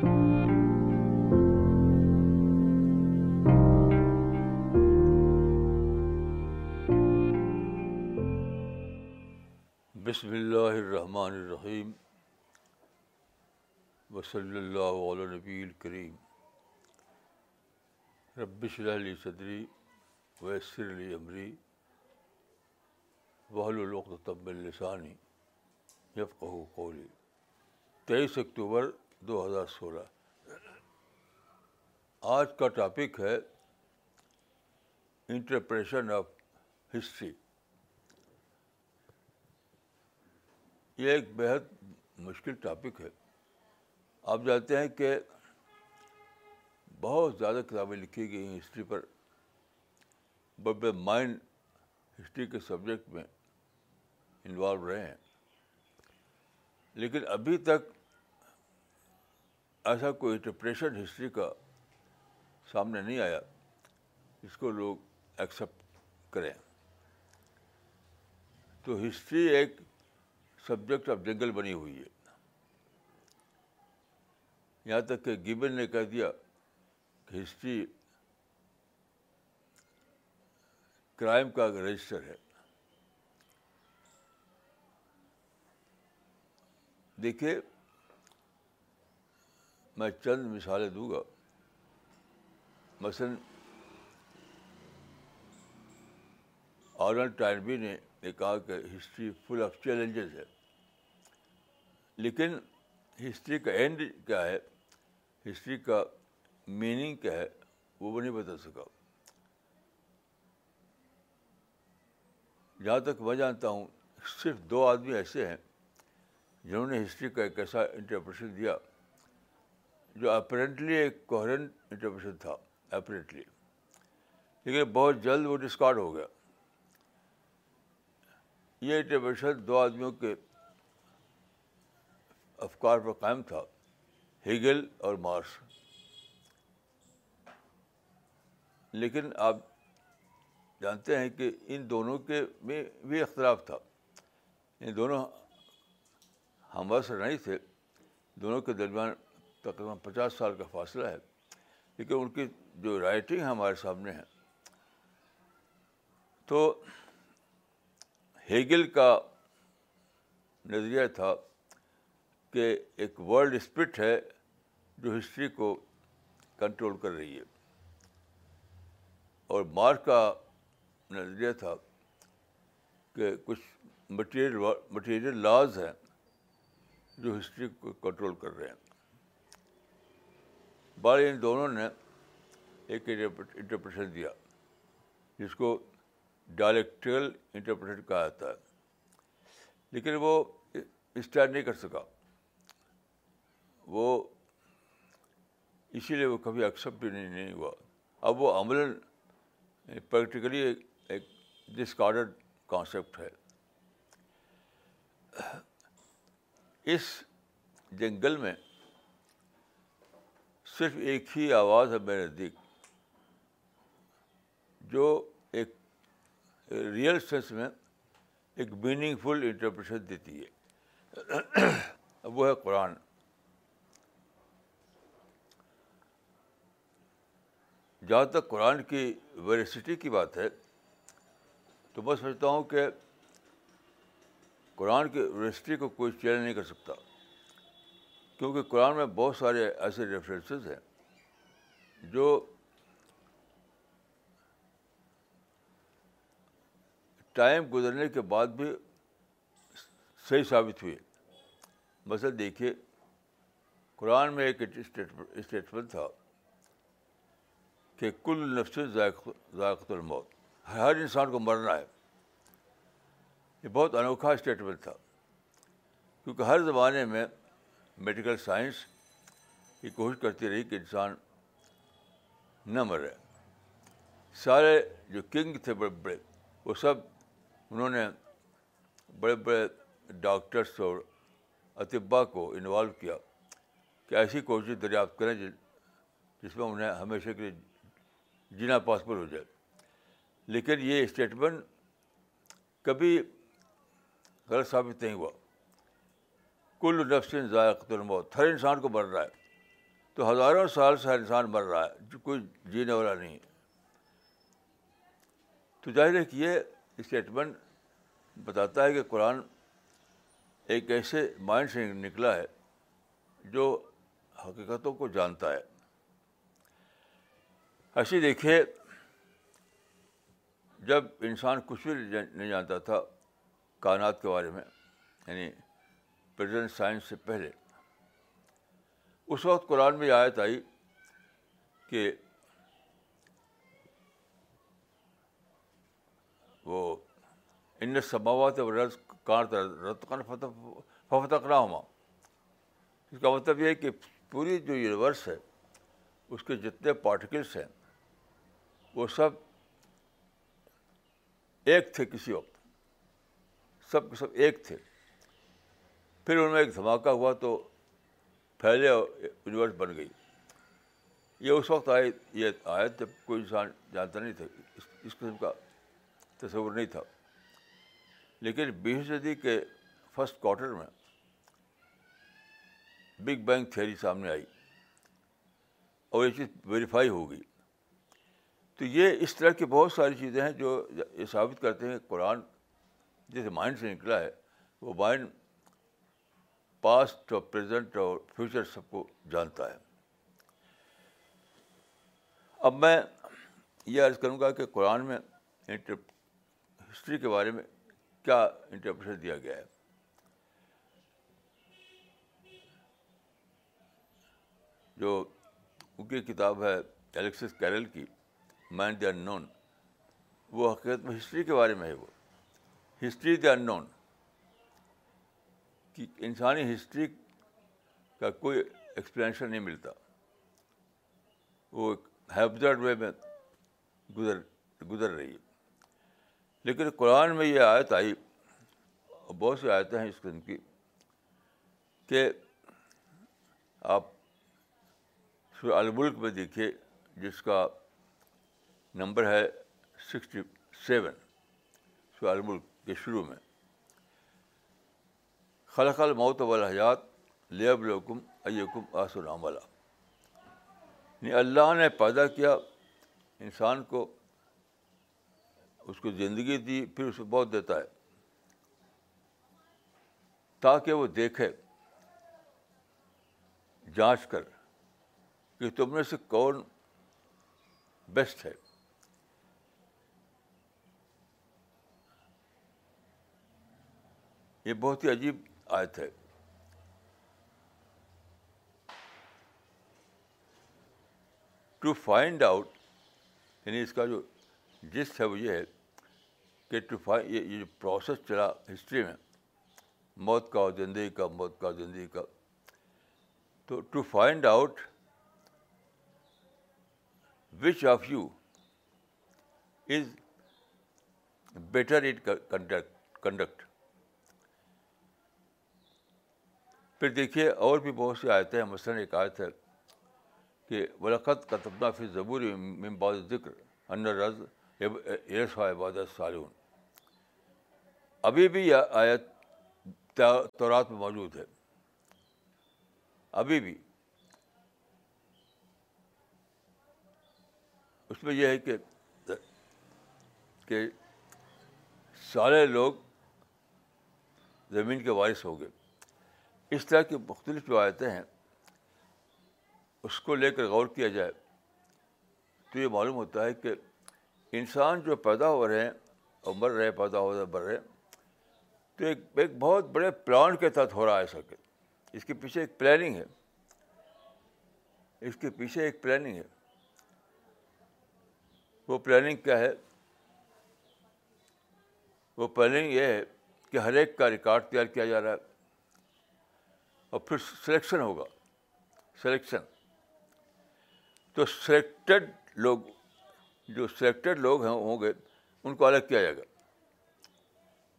بسم اللہ الرحمن الرحیم وصلی اللہ علیہ نبی الکریم ربش علی صدری ویسر علی عمری وحل و طب السانی لسانی قولی تیئیس اکتوبر دو ہزار سولہ آج کا ٹاپک ہے انٹرپریشن آف ہسٹری یہ ایک بےحد مشکل ٹاپک ہے آپ جانتے ہیں کہ بہت زیادہ کتابیں لکھی گئی ہیں ہسٹری پر بب مائنڈ ہسٹری کے سبجیکٹ میں انوالو رہے ہیں لیکن ابھی تک ایسا کوئی انٹرپریشن ہسٹری کا سامنے نہیں آیا اس کو لوگ ایکسیپٹ کریں تو ہسٹری ایک سبجیکٹ آف جنگل بنی ہوئی ہے یہاں تک کہ گیبن نے کہہ دیا کہ ہسٹری کرائم کا رجسٹر ہے دیکھیے میں چند مثالیں دوں گا مثلاً آرن ٹائنبی نے یہ کہا کہ ہسٹری فل آف چیلنجز ہے لیکن ہسٹری کا اینڈ کیا ہے ہسٹری کا میننگ کیا ہے وہ نہیں بتا سکا جہاں تک میں جانتا ہوں صرف دو آدمی ایسے ہیں جنہوں نے ہسٹری کا ایک ایسا انٹرپریشن دیا جو اپرینٹلی ایک کوہرنٹ انٹرپریشن تھا اپرینٹلی لیکن بہت جلد وہ ڈسکارڈ ہو گیا یہ انٹرپریشن دو آدمیوں کے افکار پر قائم تھا ہیگل اور مارس لیکن آپ جانتے ہیں کہ ان دونوں کے میں بھی اختلاف تھا ان دونوں ہموسر نہیں تھے دونوں کے درمیان تقریباً پچاس سال کا فاصلہ ہے لیکن ان کی جو رائٹنگ ہمارے سامنے ہے تو ہیگل کا نظریہ تھا کہ ایک ورلڈ اسپرٹ ہے جو ہسٹری کو کنٹرول کر رہی ہے اور مار کا نظریہ تھا کہ کچھ مٹیریل مٹیریل لاز ہیں جو ہسٹری کو کنٹرول کر رہے ہیں بار ان دونوں نے ایک انٹرپریشن دیا جس کو ڈائلیکٹل انٹرپریشن کہا جاتا ہے لیکن وہ اسٹارٹ نہیں کر سکا وہ اسی لیے وہ کبھی ایکسیپٹ نہیں ہوا اب وہ عمل پریکٹیکلی ایک ڈسکارڈ کانسیپٹ ہے اس جنگل میں صرف ایک ہی آواز ہے میرے نزدیک جو ایک ریئل سینس میں ایک میننگ فل انٹرپریشن دیتی ہے وہ ہے قرآن جہاں تک قرآن کی ویریسٹی کی بات ہے تو میں سمجھتا ہوں کہ قرآن کی ویریسٹی کو کوئی چیلنج نہیں کر سکتا کیونکہ قرآن میں بہت سارے ایسے ریفرینسز ہیں جو ٹائم گزرنے کے بعد بھی صحیح ثابت ہوئے مثلاً دیکھیے قرآن میں ایک اسٹیٹمنٹ تھا کہ کل نفس ذائقہ الموت ہر انسان کو مرنا ہے یہ بہت انوکھا اسٹیٹمنٹ تھا کیونکہ ہر زمانے میں میڈیکل سائنس کی کوشش کرتی رہی کہ انسان نہ مرے سارے جو کنگ تھے بڑے بڑے وہ سب انہوں نے بڑے بڑے ڈاکٹرس اور اطبا کو انوالو کیا کہ ایسی کوشش دریافت کریں جس میں انہیں ہمیشہ کے لیے جینا پاسبل ہو جائے لیکن یہ اسٹیٹمنٹ کبھی غلط ثابت نہیں ہوا کل نفس ذائق الموت ہر انسان کو مر رہا ہے تو ہزاروں سال سے ہر انسان مر رہا ہے جو کوئی جینے والا نہیں ہے تو ظاہر ہے کہ یہ اسٹیٹمنٹ بتاتا ہے کہ قرآن ایک ایسے مائنڈ سے نکلا ہے جو حقیقتوں کو جانتا ہے ایسے دیکھیے جب انسان کچھ بھی نہیں جانتا تھا کائنات کے بارے میں یعنی پریزنٹ سائنس سے پہلے اس وقت قرآن میں آیت آئی کہ وہ ان سماوات و رض کار فتح فتق نہ ہوا اس کا مطلب یہ ہے کہ پوری جو یونیورس ہے اس کے جتنے پارٹیکلس ہیں وہ سب ایک تھے کسی وقت سب سب ایک تھے پھر ان میں ایک دھماکہ ہوا تو پھیلے یونیورس بن گئی یہ اس وقت آئے یہ آئے جب کوئی انسان جانتا نہیں تھا اس قسم کا تصور نہیں تھا لیکن بیس صدی کے فسٹ کوارٹر میں بگ بینگ تھیری سامنے آئی اور یہ چیز ویریفائی ہو گئی تو یہ اس طرح کی بہت ساری چیزیں ہیں جو یہ ثابت کرتے ہیں قرآن جس مائنڈ سے نکلا ہے وہ مائنڈ پاسٹ اور پریزنٹ اور فیوچر سب کو جانتا ہے اب میں یہ عرض کروں گا کہ قرآن میں ہسٹری کے بارے میں کیا انٹرپریشن دیا گیا ہے جو ان کی کتاب ہے الیکسس کیرل کی مین دی ان نون وہ حقیقت میں ہسٹری کے بارے میں ہے وہ ہسٹری دی ان نون کی انسانی ہسٹری کا کوئی ایکسپلینشن نہیں ملتا وہ ایک ہیبزرڈ وے میں گزر گزر رہی ہے لیکن قرآن میں یہ آیت آئی اور بہت سی آیتیں ہیں اس قسم کی کہ آپ الملک میں دیکھیے جس کا نمبر ہے سکسٹی سیون سو الملک کے شروع میں خلق الموت والحیات لیب حیات ایکم آسن حکم یعنی اللہ نے پیدا کیا انسان کو اس کو زندگی دی پھر اسے بہت دیتا ہے تاکہ وہ دیکھے جانچ کر کہ تم نے سے کون بیسٹ ہے یہ بہت ہی عجیب آیت ہے ٹو فائنڈ آؤٹ یعنی اس کا جو جس ہے وہ یہ ہے کہ ٹو فائن یہ جو پروسیس چلا ہسٹری میں موت کا اور زندگی کا موت کا زندگی کا تو to find out which of you is better conduct conduct پھر دیکھیے اور بھی بہت سی آیتیں ہیں مثلاً ایک آیت ہے کہ ولاقت کا تبدہ فی ضبور ممباد ذکر ان رض اندر عبادت سالون ابھی بھی یہ آیت میں موجود ہے ابھی بھی اس میں یہ ہے کہ کہ سارے لوگ زمین کے وارث ہو گئے اس طرح کی مختلف روایتیں ہیں اس کو لے کر غور کیا جائے تو یہ معلوم ہوتا ہے کہ انسان جو پیدا ہو رہے ہیں اور مر رہے پیدا ہو رہے مر بڑھ رہے تو ایک ایک بہت بڑے پلان کے تحت ہو رہا ہے سر کے اس کے پیچھے ایک پلاننگ ہے اس کے پیچھے ایک پلاننگ ہے وہ پلاننگ کیا ہے وہ پلاننگ یہ ہے کہ ہر ایک کا ریکارڈ تیار کیا جا رہا ہے اور پھر سلیکشن ہوگا سلیکشن تو سلیکٹڈ لوگ جو سلیکٹڈ لوگ ہیں ہوں گے ان کو الگ کیا جائے گا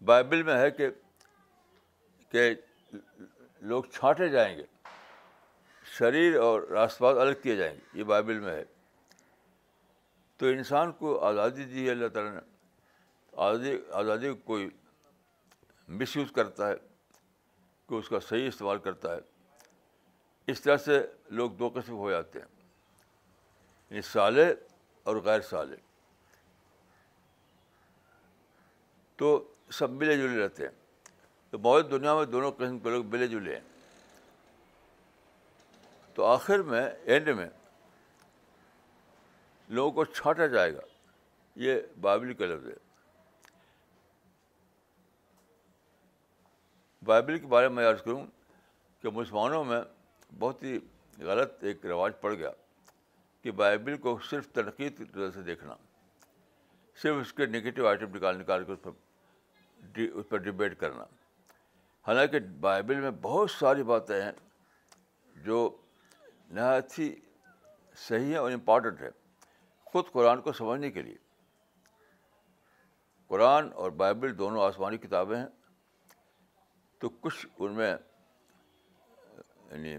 بائبل میں ہے کہ کہ لوگ چھانٹے جائیں گے شریر اور راست پاس الگ کیے جائیں گے یہ بائبل میں ہے تو انسان کو آزادی دی ہے اللہ تعالیٰ نے آزادی آزادی کوئی مس یوز کرتا ہے کہ اس کا صحیح استعمال کرتا ہے اس طرح سے لوگ دو قسم ہو جاتے ہیں یعنی سالے اور غیر سالے تو سب ملے جلے رہتے ہیں تو بہت دنیا میں دونوں قسم کے لوگ ملے جلے ہیں تو آخر میں اینڈ میں لوگوں کو چھانٹا جائے گا یہ کا لفظ ہے بائبل کے بارے میں عرض کروں کہ مسلمانوں میں بہت ہی غلط ایک رواج پڑ گیا کہ بائبل کو صرف تنقید کی طرح سے دیکھنا صرف اس کے نگیٹو آئٹم نکال نکال کے اس پر اس پر ڈبیٹ کرنا حالانکہ بائبل میں بہت ساری باتیں ہیں جو نہایت ہی صحیح ہیں اور امپورٹنٹ ہیں خود قرآن کو سمجھنے کے لیے قرآن اور بائبل دونوں آسمانی کتابیں ہیں تو کچھ ان میں یعنی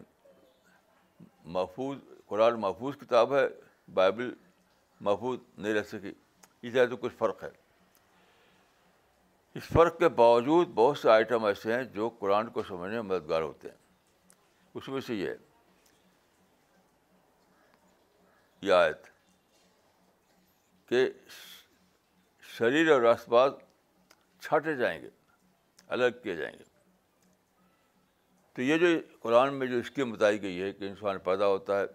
محفوظ قرآن محفوظ کتاب ہے بائبل محفوظ نہیں رہ سکی اس طرح تو کچھ فرق ہے اس فرق کے باوجود بہت سے آئٹم ایسے ہیں جو قرآن کو سمجھنے میں مددگار ہوتے ہیں اس میں سے یہ آیت کہ شریر اور اسما چھٹے جائیں گے الگ کیے جائیں گے تو یہ جو قرآن میں جو اسکیم بتائی گئی ہے کہ انسان پیدا ہوتا ہے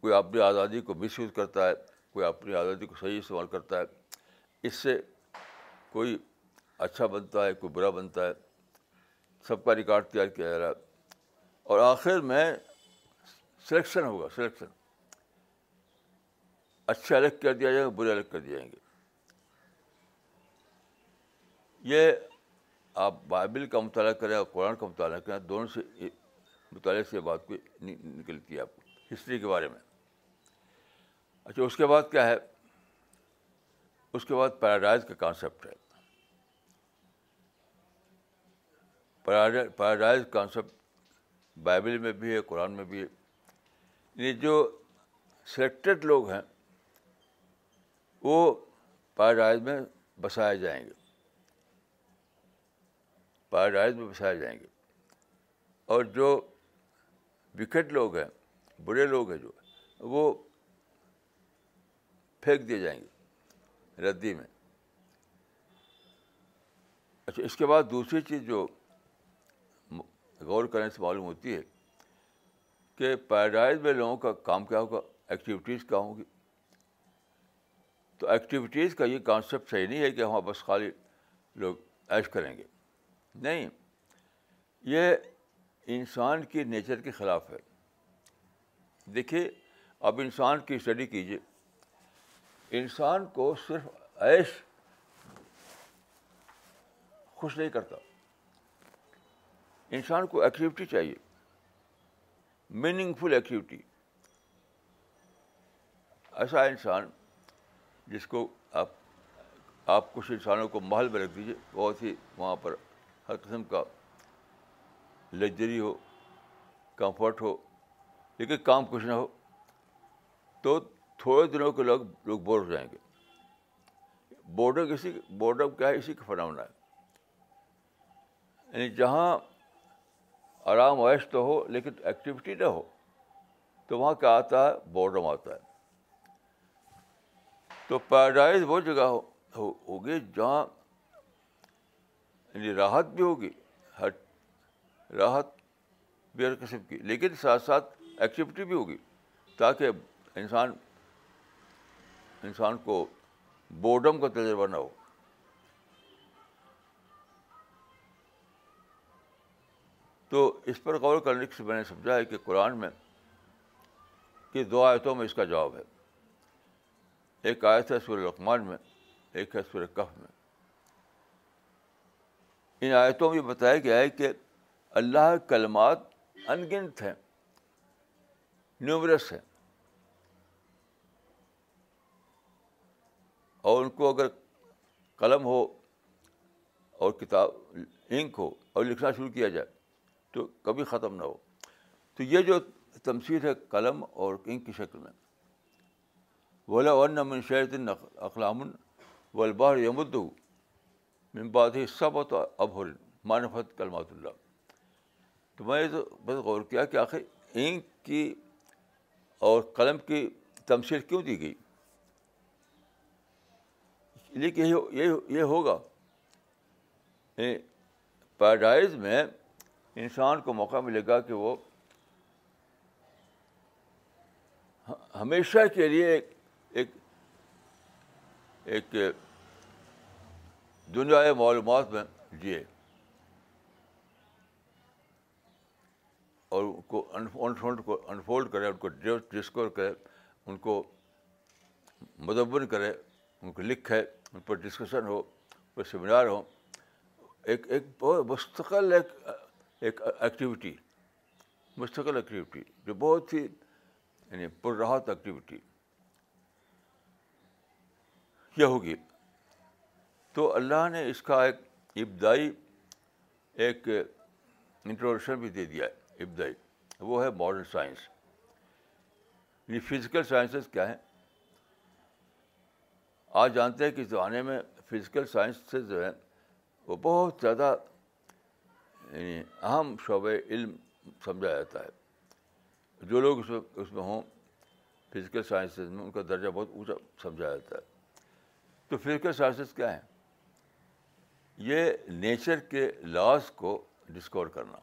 کوئی اپنی آزادی کو مس یوز کرتا ہے کوئی اپنی آزادی کو صحیح استعمال کرتا ہے اس سے کوئی اچھا بنتا ہے کوئی برا بنتا ہے سب کا ریکارڈ تیار کیا جا رہا ہے اور آخر میں سلیکشن ہوگا سلیکشن اچھے الگ کر دیا جائے گا برے الگ کر دیے جائیں گے یہ آپ بائبل کا مطالعہ کریں اور قرآن کا مطالعہ کریں دونوں سے مطالعے سے بات کو نکلتی ہے آپ کو ہسٹری کے بارے میں اچھا اس کے بعد کیا ہے اس کے بعد پیراڈائز کا کانسیپٹ ہے پیراڈائز کانسیپٹ بائبل میں بھی ہے قرآن میں بھی ہے یہ یعنی جو سلیکٹڈ لوگ ہیں وہ پیراڈائز میں بسائے جائیں گے پیراڈائز میں بسائے جائیں گے اور جو وکٹ لوگ ہیں برے لوگ ہیں جو وہ پھینک دیے جائیں گے ردی میں اچھا اس کے بعد دوسری چیز جو غور کرنے سے معلوم ہوتی ہے کہ پیراڈائز میں لوگوں کا کام کیا ہوگا ایکٹیویٹیز کیا ہوں گی تو ایکٹیویٹیز کا یہ کانسیپٹ صحیح نہیں ہے کہ ہم بس خالی لوگ ایش کریں گے نہیں یہ انسان کی نیچر کے خلاف ہے دیکھیے اب انسان کی اسٹڈی کیجیے انسان کو صرف عیش خوش نہیں کرتا انسان کو ایکٹیویٹی چاہیے میننگ فل ایکٹیوٹی ایسا انسان جس کو آپ آپ کچھ انسانوں کو محل میں رکھ دیجیے بہت ہی وہاں پر ہر قسم کا لگژری ہو کمفرٹ ہو لیکن کام کچھ نہ ہو تو تھوڑے دنوں کے لوگ لوگ بور ہو جائیں گے بورڈر کسی بورڈر کیا ہے اسی کا فنامنا ہے یعنی جہاں آرام وائش تو ہو لیکن ایکٹیویٹی نہ ہو تو وہاں کیا آتا ہے بورڈم آتا ہے تو پیراڈائز وہ جگہ ہوگی جہاں یعنی راحت بھی ہوگی ہر راحت بھی ہر قسم کی لیکن ساتھ ساتھ ایکٹیوٹی بھی ہوگی تاکہ انسان انسان کو بورڈم کا تجربہ نہ ہو تو اس پر غور کرنے سے میں نے سمجھا ہے کہ قرآن میں کہ دو آیتوں میں اس کا جواب ہے ایک آیت ہے سورہ لقمان میں ایک ہے کف میں ان آیتوں میں بتایا گیا ہے کہ اللہ کلمات ان گنت ہیں نیومرس ہیں اور ان کو اگر قلم ہو اور کتاب انک ہو اور لکھنا شروع کیا جائے تو کبھی ختم نہ ہو تو یہ جو تمشیر ہے قلم اور انک کی شکل میں ولا ون الشید اقلام و الباء مدو بات ہی و بہت ابور کلمات اللہ تو میں تو بس غور کیا کہ آخر انک کی اور قلم کی تمشیر کیوں دی گئی لیکن یہ یہ ہوگا پیراڈائز یعنی میں انسان کو موقع ملے گا کہ وہ ہمیشہ کے لیے ایک ایک دنیا معلومات میں جیے اور ان کو انفولڈ کو انفولڈ کرے ان کو ڈسکور کرے ان کو مدمن کرے ان کو لکھے ان پر ڈسکشن ہو ان پر سیمینار ہو ایک ایک بہت مستقل ایک ایک ایکٹیویٹی مستقل ایکٹیویٹی جو بہت ہی یعنی پر راحت یہ ہوگی تو اللہ نے اس کا ایک ابدائی ایک انٹروڈکشن بھی دے دیا ہے ابدائی وہ ہے ماڈرن سائنس یعنی فزیکل سائنسز کیا ہیں آج جانتے ہیں کہ زمانے میں فزیکل سائنس سے جو ہے وہ بہت زیادہ یعنی اہم شعبۂ علم سمجھا جاتا ہے جو لوگ اس میں اس میں ہوں فزیکل سائنسز میں ان کا درجہ بہت اونچا سمجھا جاتا ہے تو فزیکل سائنسز کیا ہیں یہ نیچر کے لاز کو ڈسکور کرنا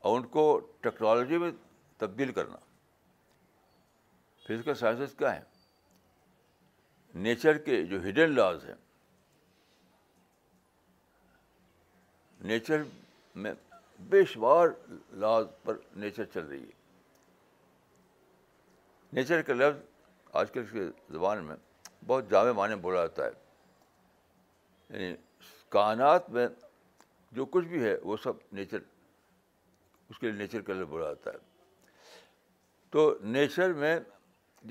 اور ان کو ٹیکنالوجی میں تبدیل کرنا فزیکل سائنسز کیا ہے نیچر کے جو ہڈن لاز ہیں نیچر میں بے شمار لاز پر نیچر چل رہی ہے نیچر کا لفظ آج کل کے زبان میں بہت جامع معنی بولا جاتا ہے یعنی کائنات میں جو کچھ بھی ہے وہ سب نیچر اس کے لیے نیچر کے بولا جاتا ہے تو نیچر میں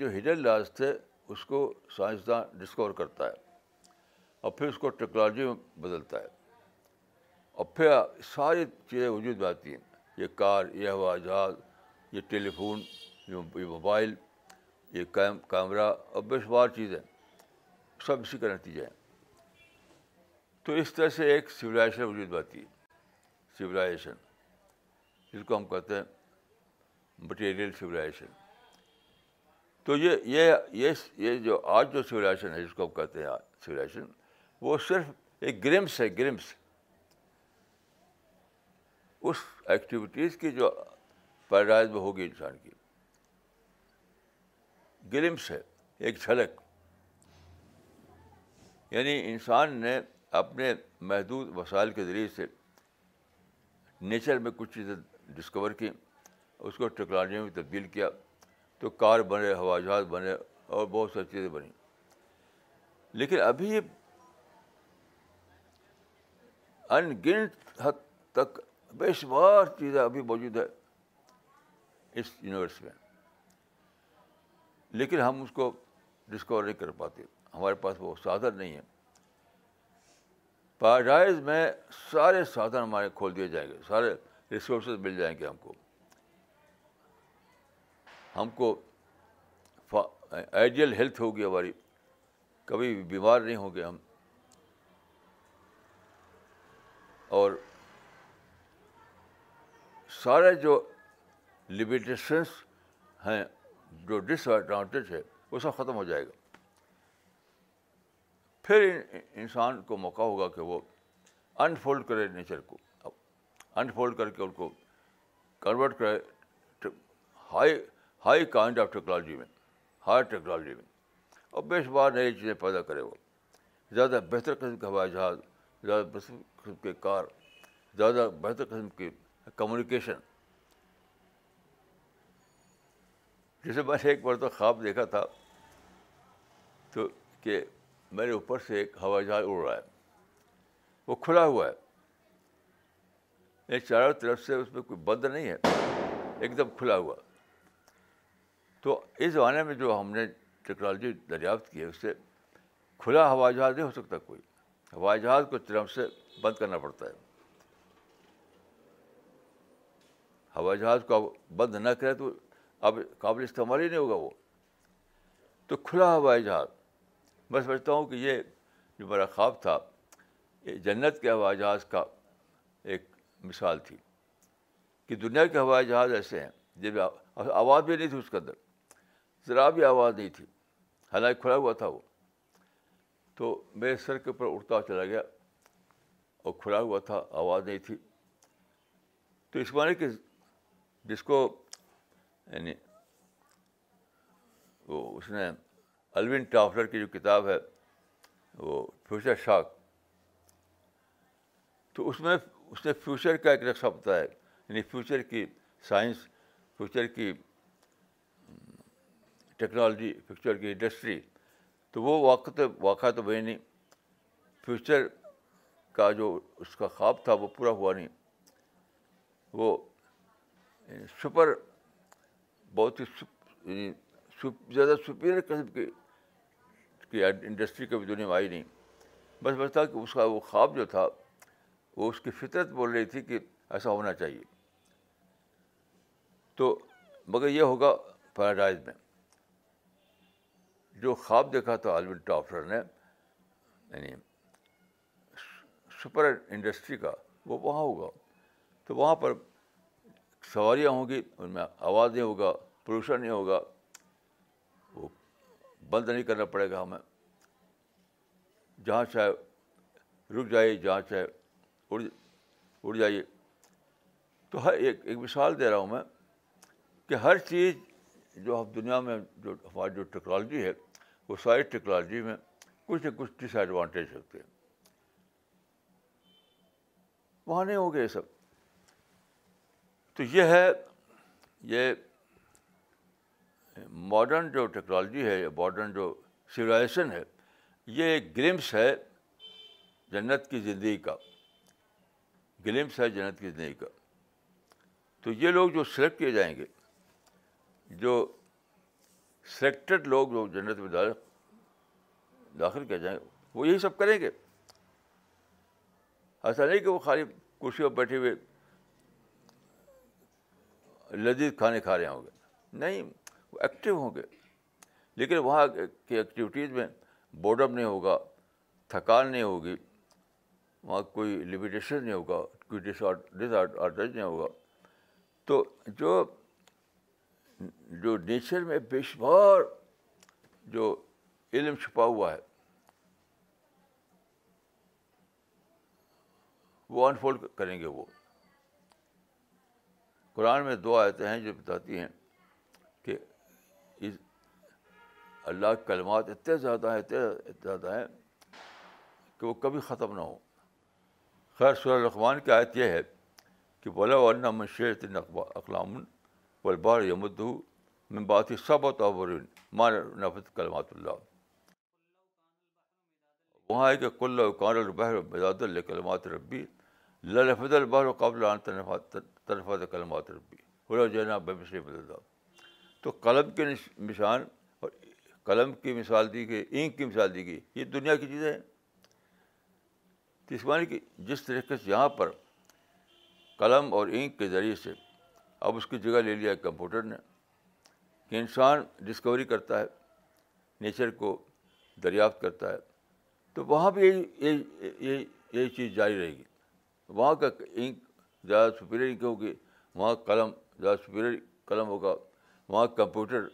جو ہڈن لاز تھے اس کو سائنسدان ڈسکور کرتا ہے اور پھر اس کو ٹیکنالوجی میں بدلتا ہے اور پھر ساری چیزیں وجود میں آتی ہیں یہ کار یہ ہوا جہاز یہ ٹیلی فون یہ موبائل یہ کیم کیمرہ اور بے شمار چیزیں سب اسی کا نتیجہ ہیں تو اس طرح سے ایک سولیزیشن وجود آتی ہے سولیزیشن جس کو ہم کہتے ہیں مٹیریل سولیزیشن تو یہ یہ یہ جو آج جو سولیزیشن ہے جس کو ہم کہتے ہیں سولیزیشن وہ صرف ایک گرمس ہے گرمس اس ایکٹیویٹیز کی جو پیدائش میں ہوگی انسان کی گرمس ہے ایک جھلک یعنی انسان نے اپنے محدود وسائل کے ذریعے سے نیچر میں کچھ چیزیں ڈسکور کیں اس کو ٹیکنالوجی میں تبدیل کیا تو کار بنے ہوا جہاز بنے اور بہت ساری چیزیں بنی لیکن ابھی ان گنت حد تک بے شمار چیزیں ابھی موجود ہے اس یونیورس میں لیکن ہم اس کو ڈسکور نہیں کر پاتے ہمارے پاس وہ سادھن نہیں ہے پیراڈائز میں سارے سادھن ہمارے کھول دیے جائیں گے سارے ریسورسز مل جائیں گے ہم کو ہم کو آئیڈیل ہیلتھ ہوگی ہماری کبھی بیمار نہیں ہوں گے ہم اور سارے جو لمیٹیشنس ہیں جو ڈس ایڈوانٹیج ہے وہ سب ختم ہو جائے گا پھر انسان کو موقع ہوگا کہ وہ انفولڈ کرے نیچر کو انفولڈ کر کے ان کو کنورٹ کرے high high kind of technology میں ہائی ٹیکنالوجی میں اور بیش بار نئی چیزیں پیدا کرے وہ زیادہ بہتر قسم کے ہوائی جہاز زیادہ بہتر قسم کے کار زیادہ بہتر قسم کی کمیونیکیشن جیسے میں نے ایک بار تو خواب دیکھا تھا تو کہ میرے اوپر سے ایک ہوائی جہاز اڑ رہا ہے وہ کھلا ہوا ہے چاروں طرف سے اس میں کوئی بند نہیں ہے ایک دم کھلا ہوا تو اس زمانے میں جو ہم نے ٹیکنالوجی دریافت کی ہے اس سے کھلا ہوائی جہاز نہیں ہو سکتا کوئی ہوائی جہاز کو طرف سے بند کرنا پڑتا ہے ہوائی جہاز کو اب بند نہ کرے تو اب قابل استعمال ہی نہیں ہوگا وہ تو کھلا ہوائی جہاز میں سمجھتا ہوں کہ یہ جو میرا خواب تھا یہ جنت کے ہوائی جہاز کا ایک مثال تھی کہ دنیا کے ہوائی جہاز ایسے ہیں جب آواز بھی نہیں تھی اس کے اندر ذرا بھی آواز نہیں تھی حالانکہ کھلا ہوا تھا وہ تو میرے سر کے اوپر اڑتا چلا گیا اور کھلا ہوا تھا آواز نہیں تھی تو اس معنی کہ جس کو یعنی وہ اس نے الون ٹافلر کی جو کتاب ہے وہ فیوچر شاک تو اس میں اس نے فیوچر کا ایک نقشہ پتا ہے یعنی فیوچر کی سائنس فیوچر کی ٹیکنالوجی فیوچر کی انڈسٹری تو وہ واقع واقعہ تو بھائی نہیں فیوچر کا جو اس کا خواب تھا وہ پورا ہوا نہیں وہ یعنی سپر بہت ہی یعنی زیادہ سپیریئر قسم کی کی انڈسٹری کبھی دنیا میں آئی نہیں بس بس تھا کہ اس کا وہ خواب جو تھا وہ اس کی فطرت بول رہی تھی کہ ایسا ہونا چاہیے تو مگر یہ ہوگا پیراڈائز میں جو خواب دیکھا تھا عالم ڈاکٹر نے یعنی سپر انڈسٹری کا وہ وہاں ہوگا تو وہاں پر سواریاں ہوں گی ان میں آواز نہیں ہوگا پولوشن نہیں ہوگا بند نہیں کرنا پڑے گا ہمیں جہاں چاہے رک جائیے جہاں چاہے اڑ اڑ جائیے تو ہر ایک ایک مثال دے رہا ہوں میں کہ ہر چیز جو ہم دنیا میں جو ہماری جو ٹیکنالوجی ہے وہ ساری ٹیکنالوجی میں کچھ نہ کچھ ڈس ایڈوانٹیج ہوتے ہیں وہاں نہیں ہو گئے یہ سب تو یہ ہے یہ ماڈرن جو ٹیکنالوجی ہے ماڈرن جو سویلائزیشن ہے یہ ایک گلمس ہے جنت کی زندگی کا گلمس ہے جنت کی زندگی کا تو یہ لوگ جو سلیکٹ کیے جائیں گے جو سلیکٹڈ لوگ جو جنت میں داخل کیا جائیں گے وہ یہی سب کریں گے ایسا نہیں کہ وہ خالی کرسی پر بیٹھے ہوئے لذیذ کھانے کھا رہے ہوں گے نہیں وہ ایکٹیو ہوں گے لیکن وہاں کی ایکٹیویٹیز میں بورڈ اپ نہیں ہوگا تھکان نہیں ہوگی وہاں کوئی لمیٹیشن نہیں ہوگا کوئی ڈس آرڈر نہیں ہوگا تو جو جو نیچر میں بے شمار جو علم چھپا ہوا ہے وہ انفولڈ کریں گے وہ قرآن میں دو آیتیں ہیں جو بتاتی ہیں اللہ کے کلمات اتنے زیادہ ہیں اتنے زیادہ ہیں کہ وہ کبھی ختم نہ ہو خیر سورہ الرقمان کی آیت یہ ہے کہ بولا بولو اللہ البار اکلامن میں بات ہی سب و مان نفت کلمات اللہ وہاں ہے کہ کل البحر قلع الکلمات ربی لفظ و قبل تنفات کلمات ربی جینا الجین تو قلم کے نشان قلم کی مثال دی گئی انک کی مثال دی گئی یہ دنیا کی چیزیں ہیں اس معنی کہ جس طریقے سے یہاں پر قلم اور انک کے ذریعے سے اب اس کی جگہ لے لیا کمپیوٹر نے کہ انسان ڈسکوری کرتا ہے نیچر کو دریافت کرتا ہے تو وہاں بھی یہی یہی چیز جاری رہے گی وہاں کا انک زیادہ سپیریئر انک ہوگی وہاں قلم زیادہ سپیریئر قلم ہوگا وہاں کمپیوٹر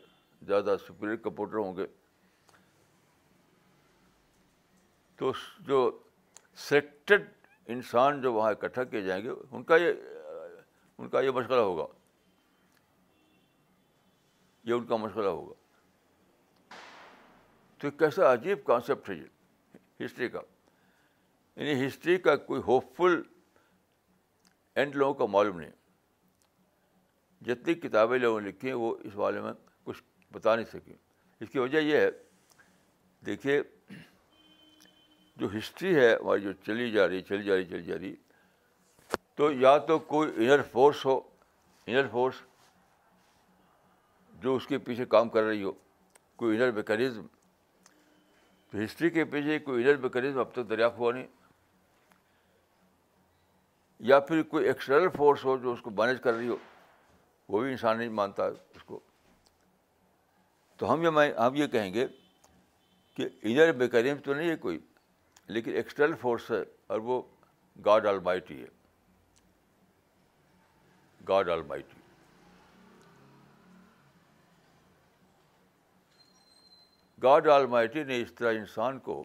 زیادہ سپریئر کمپیوٹر ہوں گے تو جو سلیکٹڈ انسان جو وہاں اکٹھا کیے جائیں گے ان کا یہ ان کا یہ مشغلہ ہوگا یہ ان کا مشغلہ ہوگا تو کیسا عجیب کانسیپٹ ہے یہ ہسٹری کا یعنی ہسٹری کا کوئی ہوپ فل اینڈ لوگوں کا معلوم نہیں جتنی کتابیں لوگوں نے لکھی ہیں وہ اس والے میں بتا نہیں سکیں اس کی وجہ یہ ہے دیکھیے جو ہسٹری ہے ہماری جو چلی جا رہی چلی جا رہی چلی جا رہی تو یا تو کوئی انر فورس ہو انر فورس جو اس کے پیچھے کام کر رہی ہو کوئی انر تو ہسٹری کے پیچھے کوئی انر میکینزم اب تک دریافت ہوا نہیں یا پھر کوئی ایکسٹرنل فورس ہو جو اس کو مینیج کر رہی ہو وہ بھی انسان نہیں مانتا ہے تو ہم یہ ہم یہ کہیں گے کہ انر بے تو نہیں ہے کوئی لیکن ایکسٹرنل فورس ہے اور وہ گاڈ آل مائٹی ہے God almighty God almighty نے اس طرح انسان کو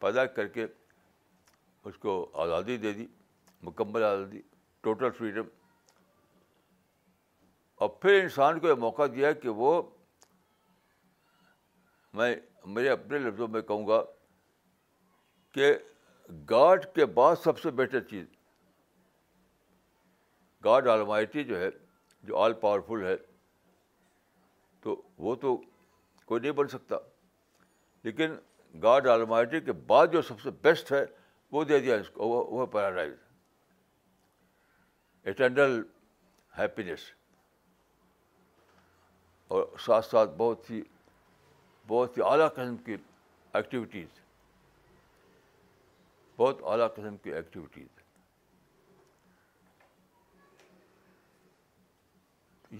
پیدا کر کے اس کو آزادی دے دی مکمل آزادی ٹوٹل فریڈم اور پھر انسان کو یہ موقع دیا کہ وہ میں میرے اپنے لفظوں میں کہوں گا کہ گاڈ کے بعد سب سے بیٹر چیز گاڈ آلمائٹی جو ہے جو آل پاورفل ہے تو وہ تو کوئی نہیں بن سکتا لیکن گاڈ آلمائٹی کے بعد جو سب سے بیسٹ ہے وہ دے دیا اس کو وہ ہے پیراڈائز اٹرنل ہیپینیس اور ساتھ ساتھ بہت ہی بہت ہی اعلیٰ قسم کی ایکٹیویٹیز بہت اعلیٰ قسم کی ایکٹیویٹیز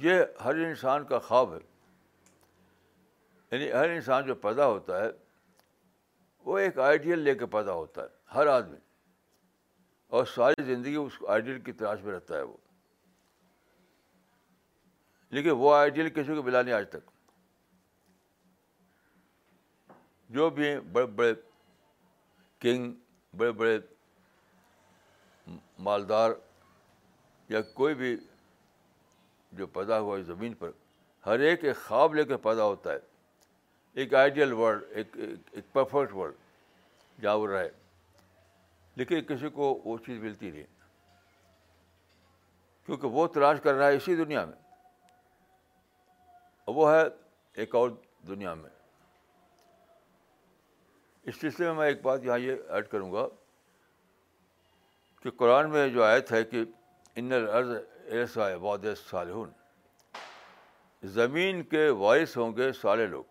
یہ ہر انسان کا خواب ہے یعنی ہر انسان جو پیدا ہوتا ہے وہ ایک آئیڈیل لے کے پیدا ہوتا ہے ہر آدمی اور ساری زندگی اس آئیڈیل کی تلاش میں رہتا ہے وہ لیکن وہ آئیڈیل کسی کو ملا نہیں آج تک جو بھی ہیں بڑے بڑے کنگ بڑے بڑے مالدار یا کوئی بھی جو پیدا ہوا ہے زمین پر ہر ایک ایک خواب لے کے پیدا ہوتا ہے ایک آئیڈیل ورلڈ ایک ایک پرفیکٹ ورلڈ جاور رہا ہے لیکن کسی کو وہ چیز ملتی نہیں کیونکہ وہ تلاش کر رہا ہے اسی دنیا میں وہ ہے ایک اور دنیا میں اس سلسلے میں میں ایک بات یہاں یہ ایڈ کروں گا کہ قرآن میں جو آیت ہے کہ ان الارض ایسا عباد صالحون زمین کے وارث ہوں گے سارے لوگ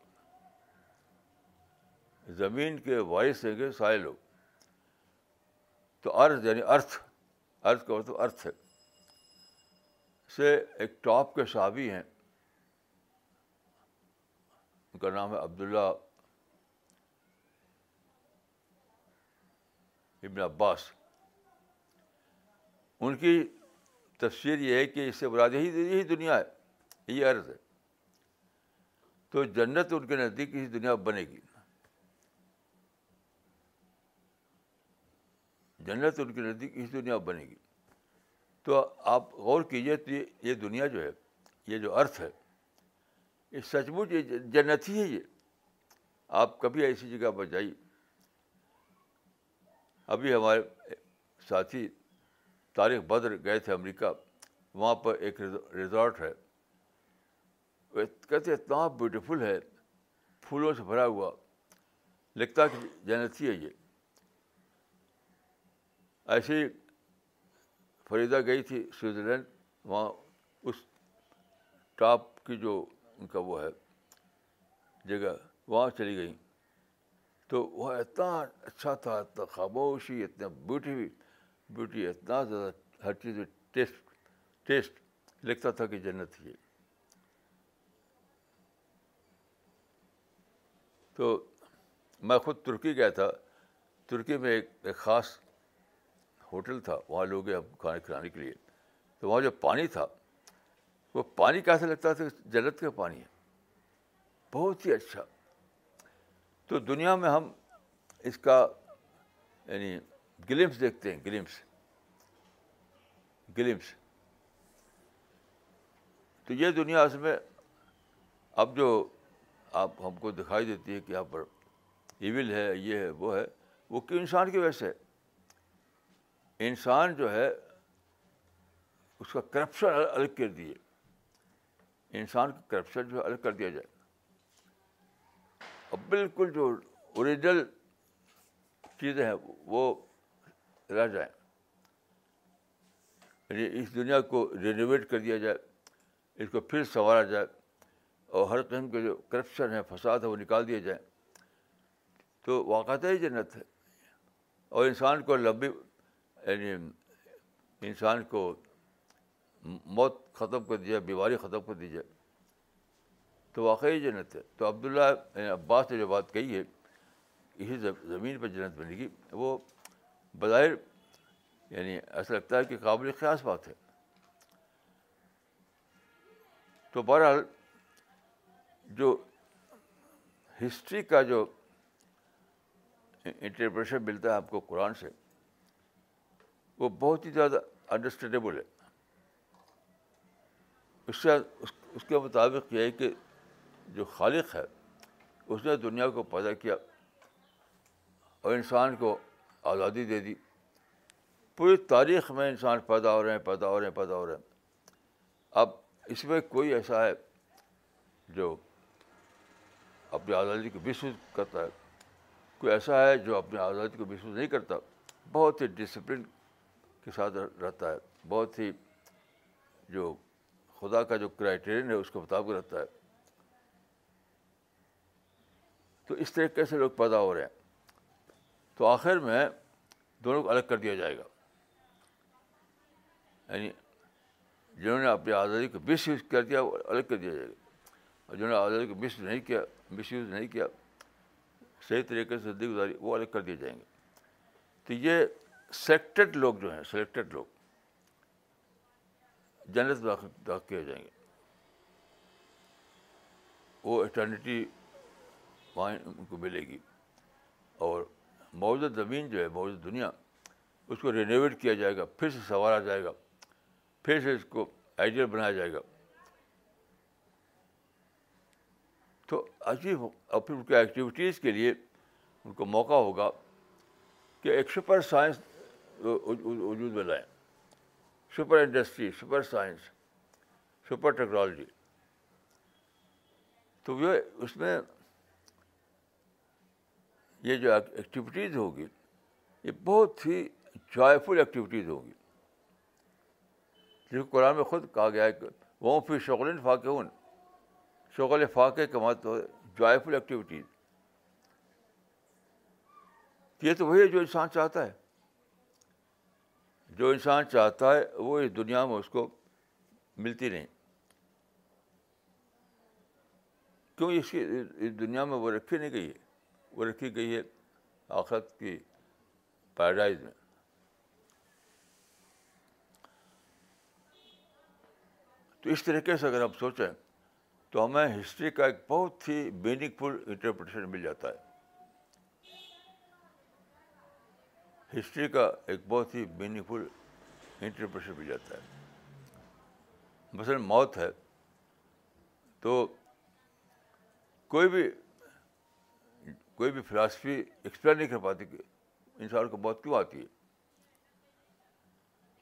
زمین کے وارث ہوں گے سارے لوگ تو ارض یعنی ارتھ کا مطلب ارتھ ہے سے ایک ٹاپ کے صحابی ہیں ان کا نام ہے عبداللہ ابن عباس ان کی تفسیر یہ ہے کہ اس سے براد یہی یہی دنیا ہے یہی عرض ہے تو جنت ان کے نزدیک اس دنیا بنے گی جنت ان کے نزدیک اس دنیا بنے گی تو آپ غور کیجیے تو یہ دنیا جو ہے یہ جو ارتھ ہے یہ سچ مچ جنت ہی ہے یہ آپ کبھی ایسی جگہ پر جائیے ابھی ہمارے ساتھی طارق بدر گئے تھے امریکہ وہاں پر ایک ریزارٹ ہے کہتے اتنا بیوٹیفل ہے پھولوں سے بھرا ہوا لکھتا کہ جنتی ہے یہ ایسی فریدہ گئی تھی سوئٹزرلینڈ وہاں اس ٹاپ کی جو ان کا وہ ہے جگہ وہاں چلی گئیں تو وہ اتنا اچھا تھا اتنا خاموشی اتنا بیوٹی بیوٹی اتنا زیادہ ہر چیز میں ٹیسٹ ٹیسٹ لگتا تھا کہ جنت یہ تو میں خود ترکی گیا تھا ترکی میں ایک ایک خاص ہوٹل تھا وہاں لوگ اب کھانے کھلانے کے لیے تو وہاں جو پانی تھا وہ پانی کیسا لگتا تھا جنت کا پانی ہے بہت ہی اچھا تو دنیا میں ہم اس کا یعنی گلمس دیکھتے ہیں گلمس گلمس تو یہ دنیا اس میں اب جو آپ ہم کو دکھائی دیتی ہے کہ یہاں پر ایول ہے یہ ہے وہ ہے وہ کیوں انسان کی وجہ سے انسان جو ہے اس کا کرپشن الگ کر دیے انسان کا کرپشن جو ہے الگ کر دیا جائے بالکل جو اوریجنل چیزیں ہیں وہ رہ جائیں یعنی اس دنیا کو رینوویٹ کر دیا جائے اس کو پھر سنوارا جائے اور ہر قسم کے جو کرپشن ہے فساد ہے وہ نکال دیے جائیں تو واقعات ہی جنت ہے اور انسان کو لمبی یعنی انسان کو موت ختم کر دی جائے بیماری ختم کر دی جائے تو واقعی جنت ہے تو عبداللہ یعنی عباس نے جو بات کہی ہے اسی زمین پر جنت بنے گی وہ بظاہر یعنی ایسا لگتا ہے کہ قابل خاص بات ہے تو بہرحال جو ہسٹری کا جو انٹرپریشن ملتا ہے آپ کو قرآن سے وہ بہت ہی زیادہ انڈرسٹینڈیبل ہے اس سے اس کے مطابق یہ ہے کہ جو خالق ہے اس نے دنیا کو پیدا کیا اور انسان کو آزادی دے دی پوری تاریخ میں انسان پیدا ہو رہے ہیں پیدا ہو رہے ہیں پیدا ہو رہے ہیں اب اس میں کوئی ایسا ہے جو اپنی آزادی کو محسوس کرتا ہے کوئی ایسا ہے جو اپنی آزادی کو محسوس نہیں کرتا بہت ہی ڈسپلن کے ساتھ رہتا ہے بہت ہی جو خدا کا جو کرائیٹیرین ہے اس کے مطابق رہتا ہے تو اس طریقے سے لوگ پیدا ہو رہے ہیں تو آخر میں دونوں کو الگ کر دیا جائے گا یعنی جنہوں نے اپنی آزادی کو مس یوز کر دیا وہ الگ کر دیا جائے گا اور جنہوں نے آزادی کو مس نہیں کیا مس یوز نہیں کیا صحیح طریقے سے زندگی گزاری وہ الگ کر دیے جائیں گے تو یہ سلیکٹڈ لوگ جو ہیں سلیکٹڈ لوگ جنت داخل کیے جائیں گے وہ اٹرنیٹی وہاں ان کو ملے گی اور موجودہ زمین جو ہے موجودہ دنیا اس کو رینوویٹ کیا جائے گا پھر سے سنوارا جائے گا پھر سے اس کو آئیڈیل بنایا جائے گا تو عجیب اور پھر ان کے ایکٹیویٹیز کے لیے ان کو موقع ہوگا کہ ایک سپر سائنس وجود میں لائیں super industry super science super technology تو وہ اس میں یہ جو ایکٹیویٹیز ہوگی یہ بہت ہی جوائے فل ایکٹیویٹیز ہوگی کو قرآن میں خود کہا گیا ہے کہ وہ پھر شغل فاقے ہوں شغل فاقے کے مت جوائے فل ایکٹیویٹیز یہ تو وہی ہے جو انسان چاہتا ہے جو انسان چاہتا ہے وہ اس دنیا میں اس کو ملتی نہیں کیوں اس کی اس دنیا میں وہ رکھی نہیں گئی ہے وہ رکھی گئی ہے آخرت کی پیراڈائز میں تو اس طریقے سے اگر ہم سوچیں تو ہمیں ہسٹری کا ایک بہت ہی میننگ فل انٹرپریٹیشن مل جاتا ہے ہسٹری کا ایک بہت ہی میننگ فل انٹرپریٹیشن مل جاتا ہے مثلاً موت ہے تو کوئی بھی کوئی بھی فلاسفی ایکسپلین نہیں کر پاتی کہ انسان کو موت کیوں آتی ہے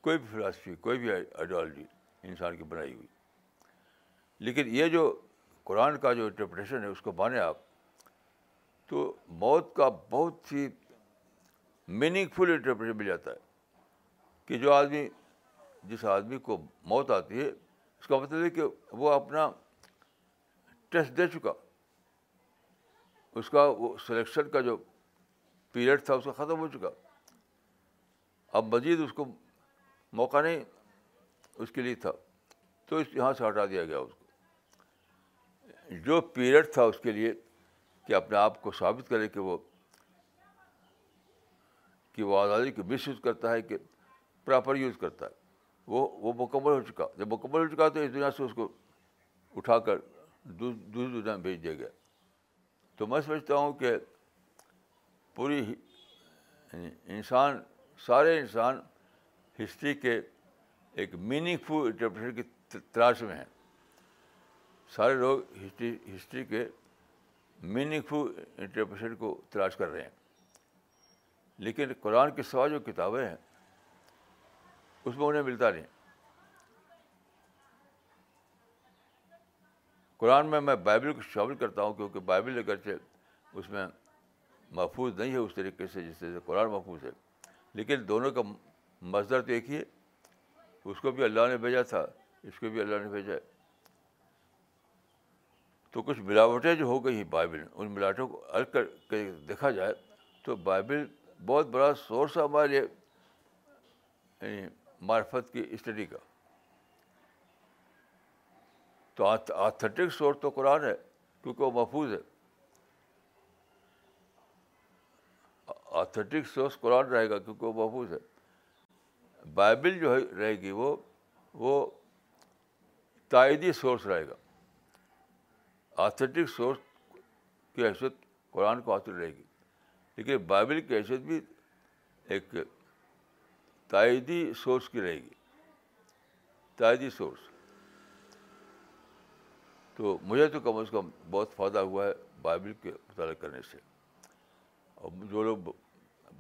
کوئی بھی فلاسفی کوئی بھی آئیڈیالوجی انسان کی بنائی ہوئی لیکن یہ جو قرآن کا جو انٹرپریٹیشن ہے اس کو مانیں آپ تو موت کا بہت ہی میننگ فل انٹرپریشن مل جاتا ہے کہ جو آدمی جس آدمی کو موت آتی ہے اس کا مطلب ہے کہ وہ اپنا ٹیسٹ دے چکا اس کا وہ سلیکشن کا جو پیریڈ تھا اس کا ختم ہو چکا اب مزید اس کو موقع نہیں اس کے لیے تھا تو اس یہاں سے ہٹا دیا گیا اس کو جو پیریڈ تھا اس کے لیے کہ اپنے آپ کو ثابت کرے کہ وہ کہ وہ آزادی کو مس یوز کرتا ہے کہ پراپر یوز کرتا ہے وہ وہ مکمل ہو چکا جب مکمل ہو چکا تو اس دنیا سے اس کو اٹھا کر دوسری دنیا میں بھیج دیا گیا تو میں سمجھتا ہوں کہ پوری یعنی انسان سارے انسان ہسٹری کے ایک میننگ فل انٹرپریشن کی تلاش میں ہیں سارے لوگ ہسٹری ہسٹری کے میننگ فل انٹرپریشن کو تلاش کر رہے ہیں لیکن قرآن کے سوا جو کتابیں ہیں اس میں انہیں ملتا نہیں قرآن میں میں بائبل کو شامل کرتا ہوں کیونکہ بائبل اگرچہ اس میں محفوظ نہیں ہے اس طریقے سے جس طرح سے قرآن محفوظ ہے لیکن دونوں کا تو ایک ہی ہے اس کو بھی اللہ نے بھیجا تھا اس کو بھی اللہ نے بھیجا ہے تو کچھ ملاوٹیں جو ہو گئی ہیں بائبل ان ملاوٹوں کو الگ کر کے دیکھا جائے تو بائبل بہت بڑا سورس ہے ہمارے یعنی معرفت کی اسٹڈی کا تو آتھیٹک سورس تو قرآن ہے کیونکہ وہ محفوظ ہے آتھیٹک سورس قرآن رہے گا کیونکہ وہ محفوظ ہے بائبل جو ہے رہے گی وہ وہ تائیدی سورس رہے گا آتھیٹک سورس کی حیثیت قرآن کو حاصل رہے گی لیکن بائبل کی حیثیت بھی ایک تائیدی سورس کی رہے گی تائیدی سورس تو مجھے تو کم از کم بہت فائدہ ہوا ہے بائبل کے مطالعہ کرنے سے اور جو لوگ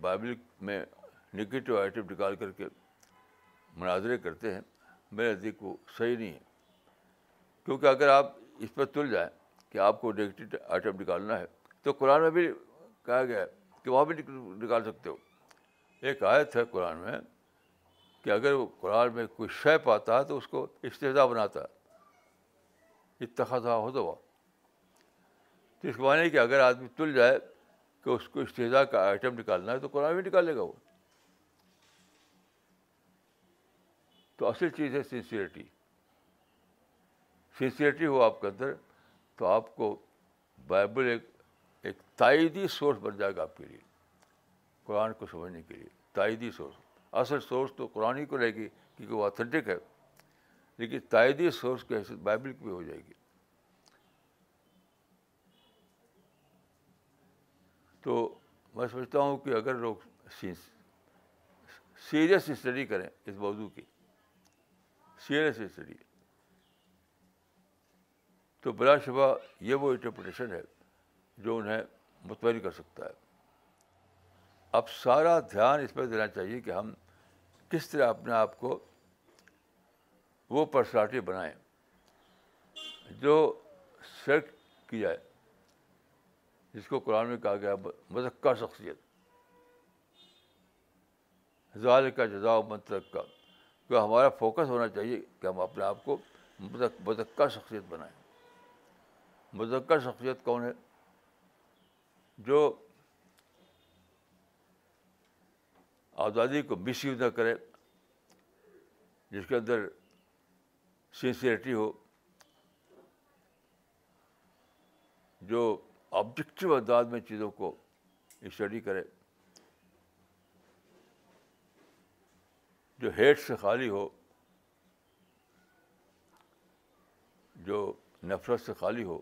بائبل میں نگیٹو آئٹم نکال کر کے مناظرے کرتے ہیں میرے نزدیک کو صحیح نہیں ہے کیونکہ اگر آپ اس پہ تل جائیں کہ آپ کو نگیٹو آئٹم نکالنا ہے تو قرآن میں بھی کہا گیا ہے کہ وہاں بھی نکال سکتے ہو ایک آیت ہے قرآن میں کہ اگر وہ قرآن میں کوئی شے پاتا ہے تو اس کو استحدہ بناتا ہے اتخاص ہو اس با معنی کہ اگر آدمی تل جائے کہ اس کو استدا کا آئٹم نکالنا ہے تو قرآن بھی نکالے گا وہ تو اصل چیز ہے سنسیئرٹی سنسیئرٹی ہو آپ کے اندر تو آپ کو بائبل ایک ایک تائیدی سورس بن جائے گا آپ کے لیے قرآن کو سمجھنے کے لیے تائیدی سورس اصل سورس تو قرآن ہی کو رہے گی کیونکہ وہ اتھینٹک ہے لیکن تائیدی سورس کی حیثیت بائبل کی بھی ہو جائے گی تو میں سمجھتا ہوں کہ اگر لوگ سیریس اسٹڈی کریں اس موضوع کی سیریس اسٹڈی تو بلا شبہ یہ وہ انٹرپریٹیشن ہے جو انہیں مطمئن کر سکتا ہے اب سارا دھیان اس پر دینا چاہیے کہ ہم کس طرح اپنے آپ کو وہ پرسنالٹی بنائیں جو سیٹ کی جائے جس کو قرآن میں کہا گیا مذکہ شخصیت ظال کا جزا منترک کا تو ہمارا فوکس ہونا چاہیے کہ ہم اپنے آپ کو مذکہ شخصیت بنائیں مذکہ شخصیت کون ہے جو آزادی کو مس یوز نہ کرے جس کے اندر سنسیئرٹی ہو جو آبجیکٹو انداز میں چیزوں کو اسٹڈی کرے جو ہیڈ سے خالی ہو جو نفرت سے خالی ہو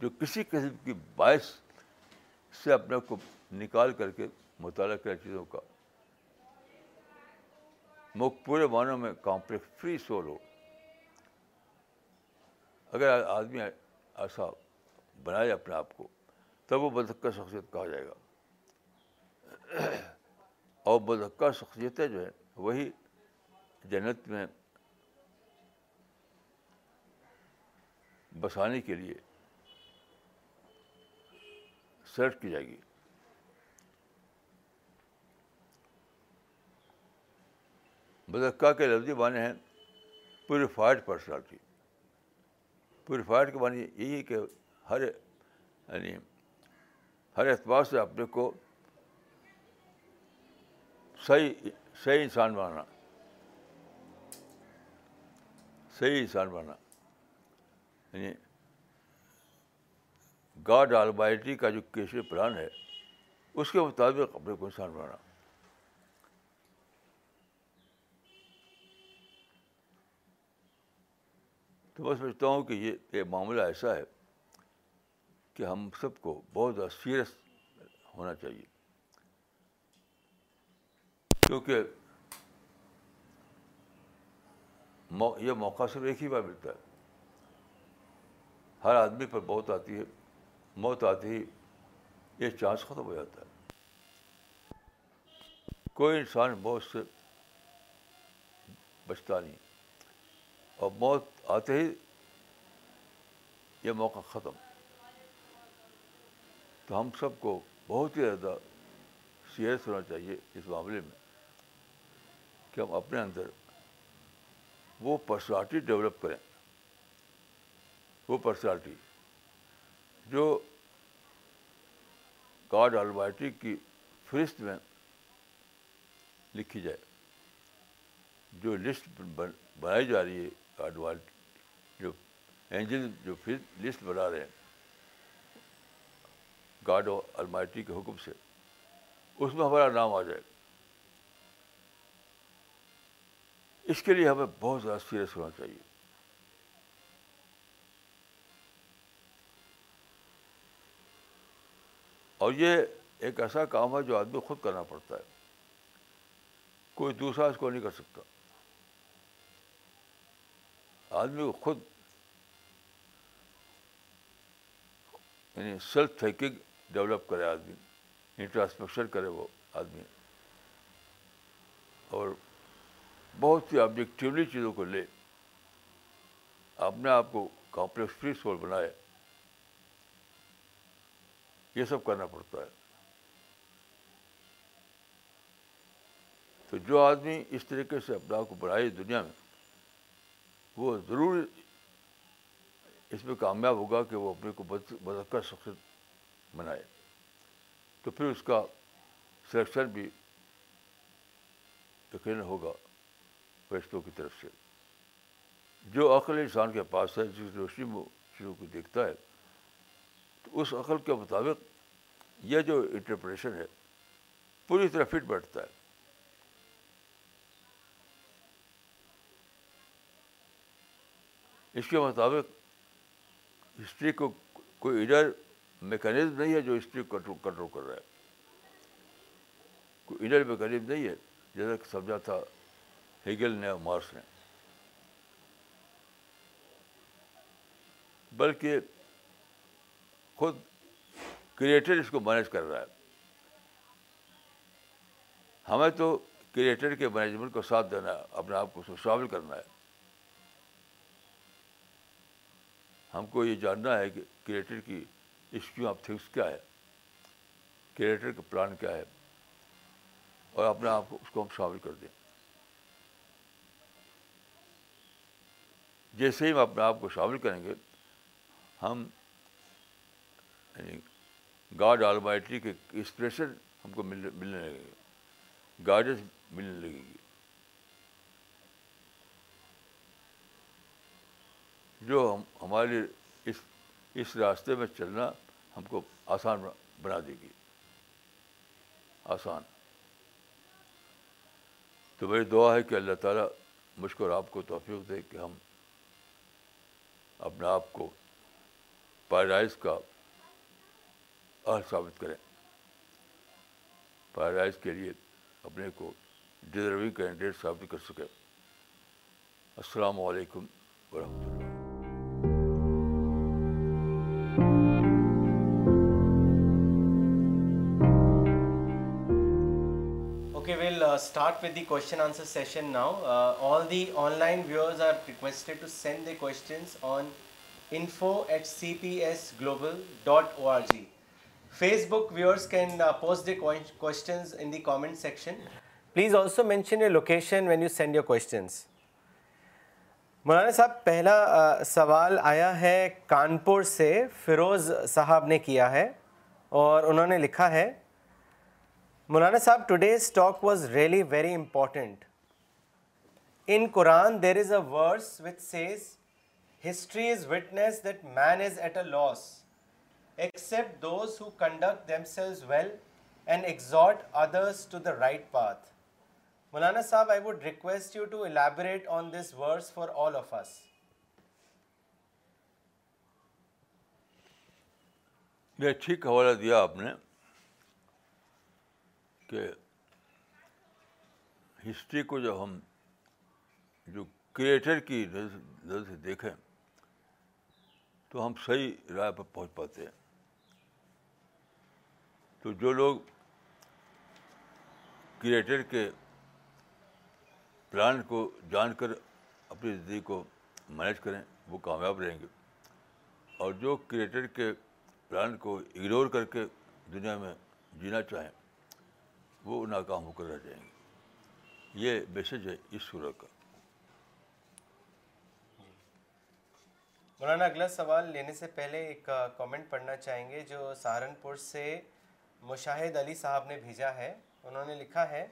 جو کسی قسم کی باعث سے اپنے کو نکال کر کے مطالعہ کیا چیزوں کا پورے معنوں میں کمپلیکس فری سول ہو اگر آدمی ایسا بنائے اپنے آپ کو تب وہ بدکہ شخصیت کہا جائے گا اور بدکہ شخصیتیں جو ہیں وہی جنت میں بسانے کے لیے سلچ کی جائے گی مزکہ کے لفظی معنی ہیں پیوریفائڈ پرسنالٹی پیوریفائڈ کے معنی یہی ہے کہ ہر یعنی ہر اعتبار سے اپنے کو صحیح صحیح انسان بنانا صحیح انسان بنانا یعنی گاڈ آلبائٹی کا جو کیشو پلان ہے اس کے مطابق اپنے کو انسان بنانا تو میں سمجھتا ہوں کہ یہ یہ معاملہ ایسا ہے کہ ہم سب کو بہت زیادہ سیریس ہونا چاہیے کیونکہ یہ موقع صرف ایک ہی بار ملتا ہے ہر آدمی پر بہت آتی ہے موت آتی ہے یہ چانس ختم ہو جاتا ہے کوئی انسان بہت سے بچتا نہیں اور موت آتے ہی یہ موقع ختم تو ہم سب کو بہت ہی زیادہ سیریس ہونا چاہیے اس معاملے میں کہ ہم اپنے اندر وہ پرسنالٹی ڈیولپ کریں وہ پرسنالٹی جو گاڈ الوائٹی کی فہرست میں لکھی جائے جو لسٹ بنائی جا رہی ہے جو اینجل جو پھر لسٹ بنا رہے ہیں گارڈ المائٹی کے حکم سے اس میں ہمارا نام آ جائے اس کے لیے ہمیں بہت زیادہ سیریس ہونا چاہیے اور یہ ایک ایسا کام ہے جو آدمی خود کرنا پڑتا ہے کوئی دوسرا اس کو نہیں کر سکتا آدمی کو خود یعنی سیلف تھینکنگ ڈیولپ کرے آدمی انٹراسپیکشن کرے وہ آدمی اور بہت ہی آبجیکٹیولی چیزوں کو لے اپنے آپ کو کمپلیکس فری سول بنائے یہ سب کرنا پڑتا ہے تو جو آدمی اس طریقے سے اپنا آپ کو بڑھائے دنیا میں وہ ضرور اس میں کامیاب ہوگا کہ وہ اپنے کو مدکر شخصیت بنائے تو پھر اس کا سلیکشن بھی یقین ہوگا فرشتوں کی طرف سے جو عقل انسان کے پاس ہے جس روشنی میں چیزوں کو دیکھتا ہے تو اس عقل کے مطابق یہ جو انٹرپریشن ہے پوری طرح فٹ بیٹھتا ہے اس کے مطابق ہسٹری کو کوئی انر میکینزم نہیں ہے جو ہسٹری کو کنٹرول کر رہا ہے کوئی انر میکینزم نہیں ہے جیسا کہ سمجھا تھا ہیگل نے مارس نے بلکہ خود کریٹر اس کو مینیج کر رہا ہے ہمیں تو کریٹر کے مینجمنٹ کو ساتھ دینا ہے اپنے آپ کو اس کو شامل کرنا ہے ہم کو یہ جاننا ہے کہ کریٹر کی اسکیو آف تھنگس کیا ہے کریٹر کا پلان کیا ہے اور اپنے آپ کو اس کو ہم شامل کر دیں جیسے ہی ہم اپنے آپ کو شامل کریں گے ہم یعنی گاڈ آلمائٹری کے اسپریشن ہم کو ملنے ملنے لگیں گے گاجر ملنے لگیں گے جو ہم ہمارے لیے اس اس راستے میں چلنا ہم کو آسان بنا دے گی آسان تو میری دعا ہے کہ اللہ تعالیٰ مجھ کو اور آپ کو توفیق دے کہ ہم اپنے آپ کو پیرائز کا اہل ثابت کریں پیرائز کے لیے اپنے کو ڈیزرونگ کینڈیڈیٹ ثابت کر سکیں السلام علیکم ورحمۃ اللہ start with the question answer session now. Uh, all the online viewers are requested to send their questions on info at cpsglobal.org. Facebook viewers can uh, post their questions in the comment section. Please also mention your location when you send your questions. مولانا صاحب پہلا سوال آیا ہے کانپور سے فیروز صاحب نے کیا ہے اور انہوں نے لکھا ہے Maulana sahab today's talk was really very important in Quran there is a verse which says history is witness that man is at a loss except those who conduct themselves well and exhort others to the right path Maulana sahab I would request you to elaborate on this verse for all of us یہ ٹھیک حوالہ دیا آپ نے کہ history کو جب ہم جو کریٹر کی نظر سے دیکھیں تو ہم صحیح رائے پر پہنچ پاتے ہیں تو جو لوگ کریٹر کے پلان کو جان کر اپنی زندگی کو مینیج کریں وہ کامیاب رہیں گے اور جو کریٹر کے پلان کو اگنور کر کے دنیا میں جینا چاہیں وہ ناکام ہو کر رہ جائیں گے یہ میسج ہے اس صورت کا مولانا اگلا سوال لینے سے پہلے ایک کامنٹ پڑھنا چاہیں گے جو سہارنپور سے مشاہد علی صاحب نے بھیجا ہے انہوں نے لکھا ہے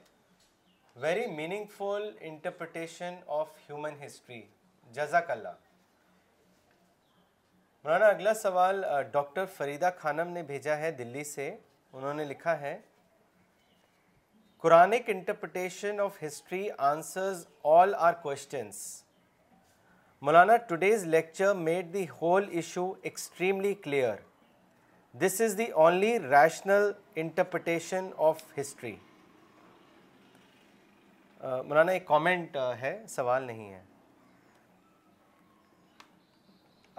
very meaningful interpretation of human history جزاک اللہ مولانا اگلا سوال ڈاکٹر فریدہ خانم نے بھیجا ہے دلی سے انہوں نے لکھا ہے Quranic interpretation of history answers all our questions Maulana today's lecture made the whole issue extremely clear this is the only rational interpretation of history Maulana ایک کامنٹ uh, ہے سوال نہیں ہے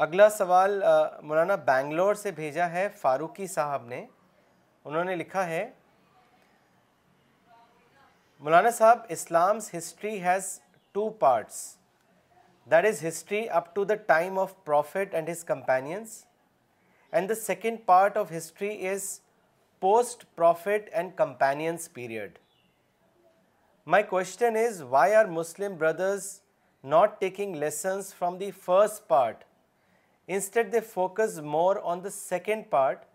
اگلا سوال uh, مولانا بینگلور سے بھیجا ہے فاروقی صاحب نے انہوں نے لکھا ہے Maulana Sahab, Islam's history has two parts. That is history up to the time of Prophet and his companions, and the second part of history is post-Prophet and companions period. My question is, why are Muslim brothers not taking lessons from the first part? Instead, they focus more on the second part,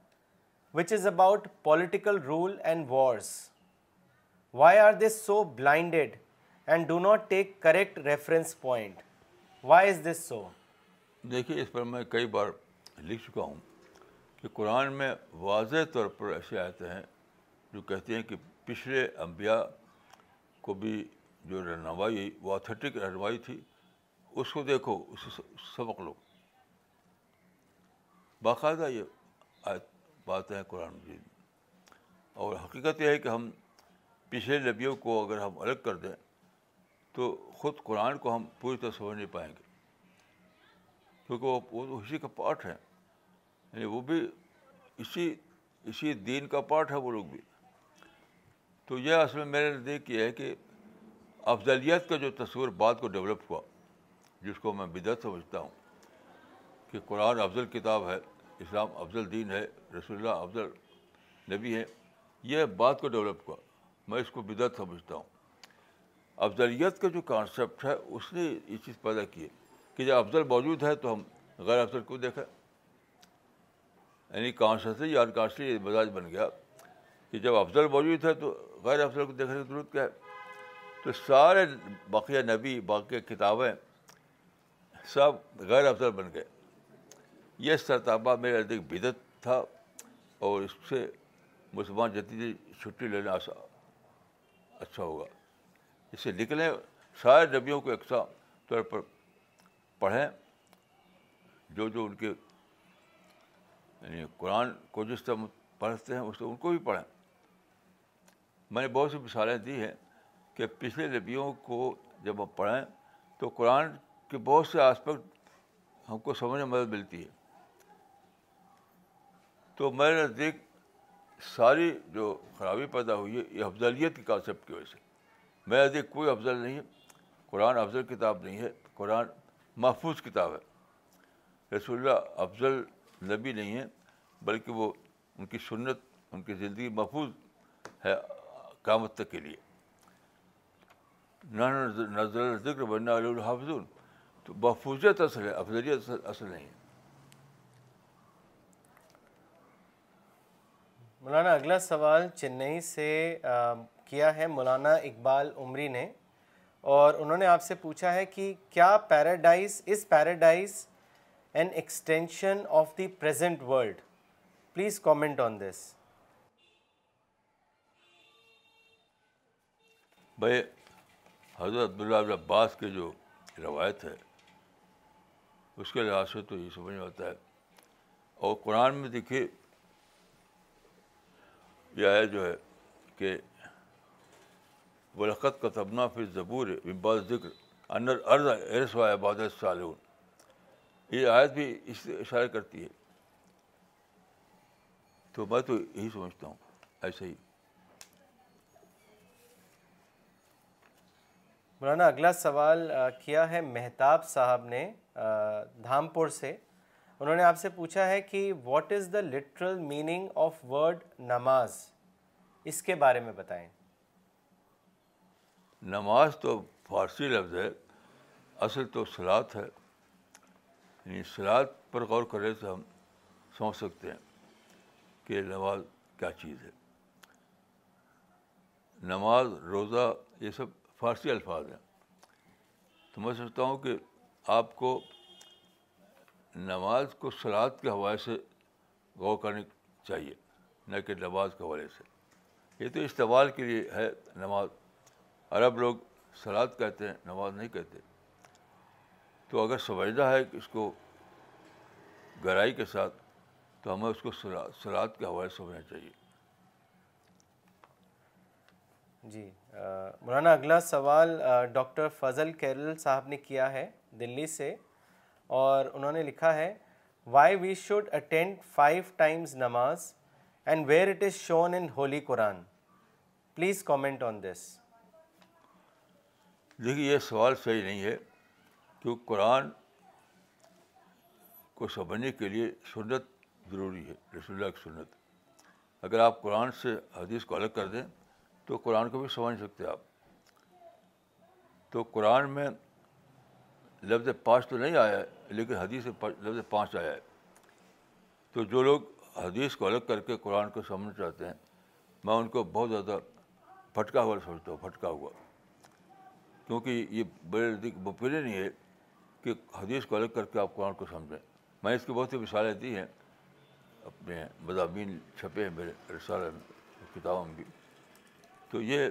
which is about political rule and wars. Why are this so blinded and do not take correct reference point why is this so دیکھیے اس پر میں کئی بار لکھ چکا ہوں کہ قرآن میں واضح طور پر ایسے آتے ہیں جو کہتے ہیں کہ پچھلے انبیاء کو بھی جو رہنمائی وہ آتھیٹک رہنمائی تھی اس کو دیکھو اسے سبق لو باقاعدہ یہ باتیں قرآن مجید اور حقیقت یہ ہے کہ ہم پچھلے نبیوں کو اگر ہم الگ کر دیں تو خود قرآن کو ہم پوری طرح سمجھ نہیں پائیں گے کیونکہ وہ اسی کا پارٹ ہے یعنی وہ بھی اسی اسی دین کا پارٹ ہے وہ لوگ بھی تو یہ اصل میں میرے دیکھ یہ ہے کہ افضلیت کا جو تصور بعد کو ڈیولپ ہوا جس کو میں بدعت سمجھتا ہوں کہ قرآن افضل کتاب ہے اسلام افضل دین ہے رسول اللہ افضل نبی ہے یہ بات کو ڈیولپ ہوا میں اس کو بدعت سمجھتا ہوں افضلیت کا جو کانسیپٹ ہے اس نے یہ چیز پیدا کی ہے کہ جب افضل موجود ہے تو ہم غیر افضل کو دیکھیں یعنی کانشیسلی یا انکانشلی یہ مزاج بن گیا کہ جب افضل موجود ہے تو غیر افضل کو دیکھنے کی ضرورت کیا ہے تو سارے باقیہ نبی باقیہ کتابیں سب غیر افضل بن گئے یہ سرتابہ میرے ادھیک بدت تھا اور اس سے مسلمان جدید چھٹی لینا آسان اچھا ہوگا اس سے نکلیں سارے نبیوں کو یکساں طور پر پڑھیں جو جو ان کے یعنی قرآن کو جس طرح پڑھتے ہیں اس طرح ان کو بھی پڑھیں میں نے بہت سی مثالیں دی ہیں کہ پچھلے نبیوں کو جب ہم پڑھیں تو قرآن کے بہت سے آسپیکٹ ہم کو سمجھنے میں مدد ملتی ہے تو میرے نزدیک ساری جو خرابی پیدا ہوئی ہے یہ افضلیت کی کانسیپٹ کی وجہ سے میں ادھر کوئی افضل نہیں قرآن افضل کتاب نہیں ہے قرآن محفوظ کتاب ہے رسول اللہ افضل نبی نہیں ہے بلکہ وہ ان کی سنت ان کی زندگی محفوظ ہے قیامت تک کے لیے نہ نظر ذکر بننا الحافظ تو محفوظیت اصل ہے افضلیت اصل نہیں ہے مولانا اگلا سوال چنئی سے کیا ہے مولانا اقبال عمری نے اور انہوں نے آپ سے پوچھا ہے کہ کیا paradise is paradise an extension of the present world please comment on this بھائی حضرت عبداللہ عباس کی جو روایت ہے اس کے لحاظ سے تو یہ سمجھ میں آتا ہے اور قرآن میں دیکھیے یہ آیا جو ہے کہ بلخط کا تبنا پھر ضبور امباز ذکر انر ارض عرص و عبادت شالون یہ آیت بھی اس سے اشارہ کرتی ہے تو میں تو یہی سمجھتا ہوں ایسے ہی مولانا اگلا سوال کیا ہے مہتاب صاحب نے دھامپور سے انہوں نے آپ سے پوچھا ہے کہ what is the literal meaning of word namaz اس کے بارے میں بتائیں نماز تو فارسی لفظ ہے اصل تو سلاد ہے یعنی سلاد پر غور کرے تو ہم سمجھ سکتے ہیں کہ نماز کیا چیز ہے نماز روزہ یہ سب فارسی الفاظ ہیں تو میں سمجھتا ہوں کہ آپ کو نماز کو سلاد کے حوالے سے غور کرنی چاہیے نہ کہ نماز کے حوالے سے یہ تو استعمال کے لیے ہے نماز عرب لوگ سلاد کہتے ہیں نماز نہیں کہتے تو اگر سمجھنا ہے کہ اس کو گہرائی کے ساتھ تو ہمیں اس کو سلاد کے حوالے سے سمجھنا چاہیے جی مولانا اگلا سوال ڈاکٹر فضل کیرل صاحب نے کیا ہے دلی سے اور انہوں نے لکھا ہے why we should attend five times namaz and where it is shown in holy Quran please comment on this دیکھیے یہ سوال صحیح نہیں ہے کہ قرآن کو سمجھنے کے لیے سنت ضروری ہے رسول اللہ کی سنت اگر آپ قرآن سے حدیث کو الگ کر دیں تو قرآن کو بھی سمجھ سکتے آپ تو قرآن میں لفظ پانچ تو نہیں آیا لیکن حدیث لفظ پانچ آیا ہے تو جو لوگ حدیث کو الگ کر کے قرآن کو سمجھنا چاہتے ہیں میں ان کو بہت زیادہ پھٹکا ہوا سمجھتا ہوں پھٹکا ہوا کیونکہ یہ بڑے دیکھ نہیں ہے کہ حدیث کو الگ کر کے آپ قرآن کو سمجھیں میں اس کی بہت سی مثالیں دی ہیں اپنے مضامین چھپے ہیں میرے رسالے کتابوں میں بھی تو یہ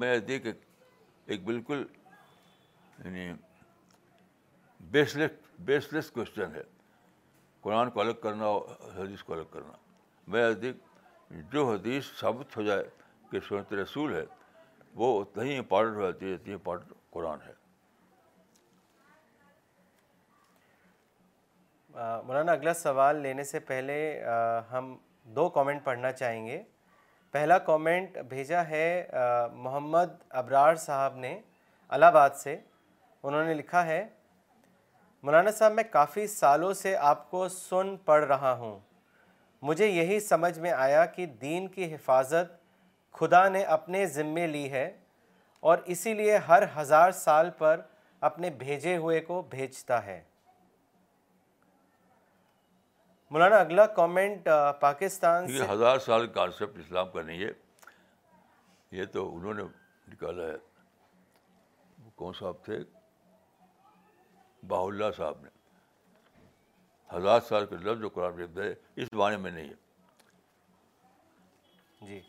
میں دیکھ ایک بالکل یعنی بیس لیس بیس لیس کوشچن ہے قرآن کو الگ کرنا اور حدیث کو الگ کرنا میں حدیث جو حدیث ثابت ہو جائے کہ سنت رسول ہے وہ اتنا ہی امپارٹنٹ ہو جاتی ہے اتنی امپارٹنٹ قرآن ہے مولانا اگلا سوال لینے سے پہلے ہم دو کامنٹ پڑھنا چاہیں گے پہلا کامنٹ بھیجا ہے محمد ابرار صاحب نے الہ آباد سے انہوں نے لکھا ہے مولانا صاحب میں کافی سالوں سے آپ کو سن پڑھ رہا ہوں مجھے یہی سمجھ میں آیا کہ دین کی حفاظت خدا نے اپنے ذمے لی ہے اور اسی لیے ہر ہزار سال پر اپنے بھیجے ہوئے کو بھیجتا ہے مولانا اگلا کامنٹ پاکستان یہ ہزار سال کانسیپٹ اسلام کا نہیں ہے یہ تو انہوں نے نکالا ہے کون صاحب تھے باہ اللہ صاحب نے ہزار سال کے لفظ قرآن میں نہیں ہے جی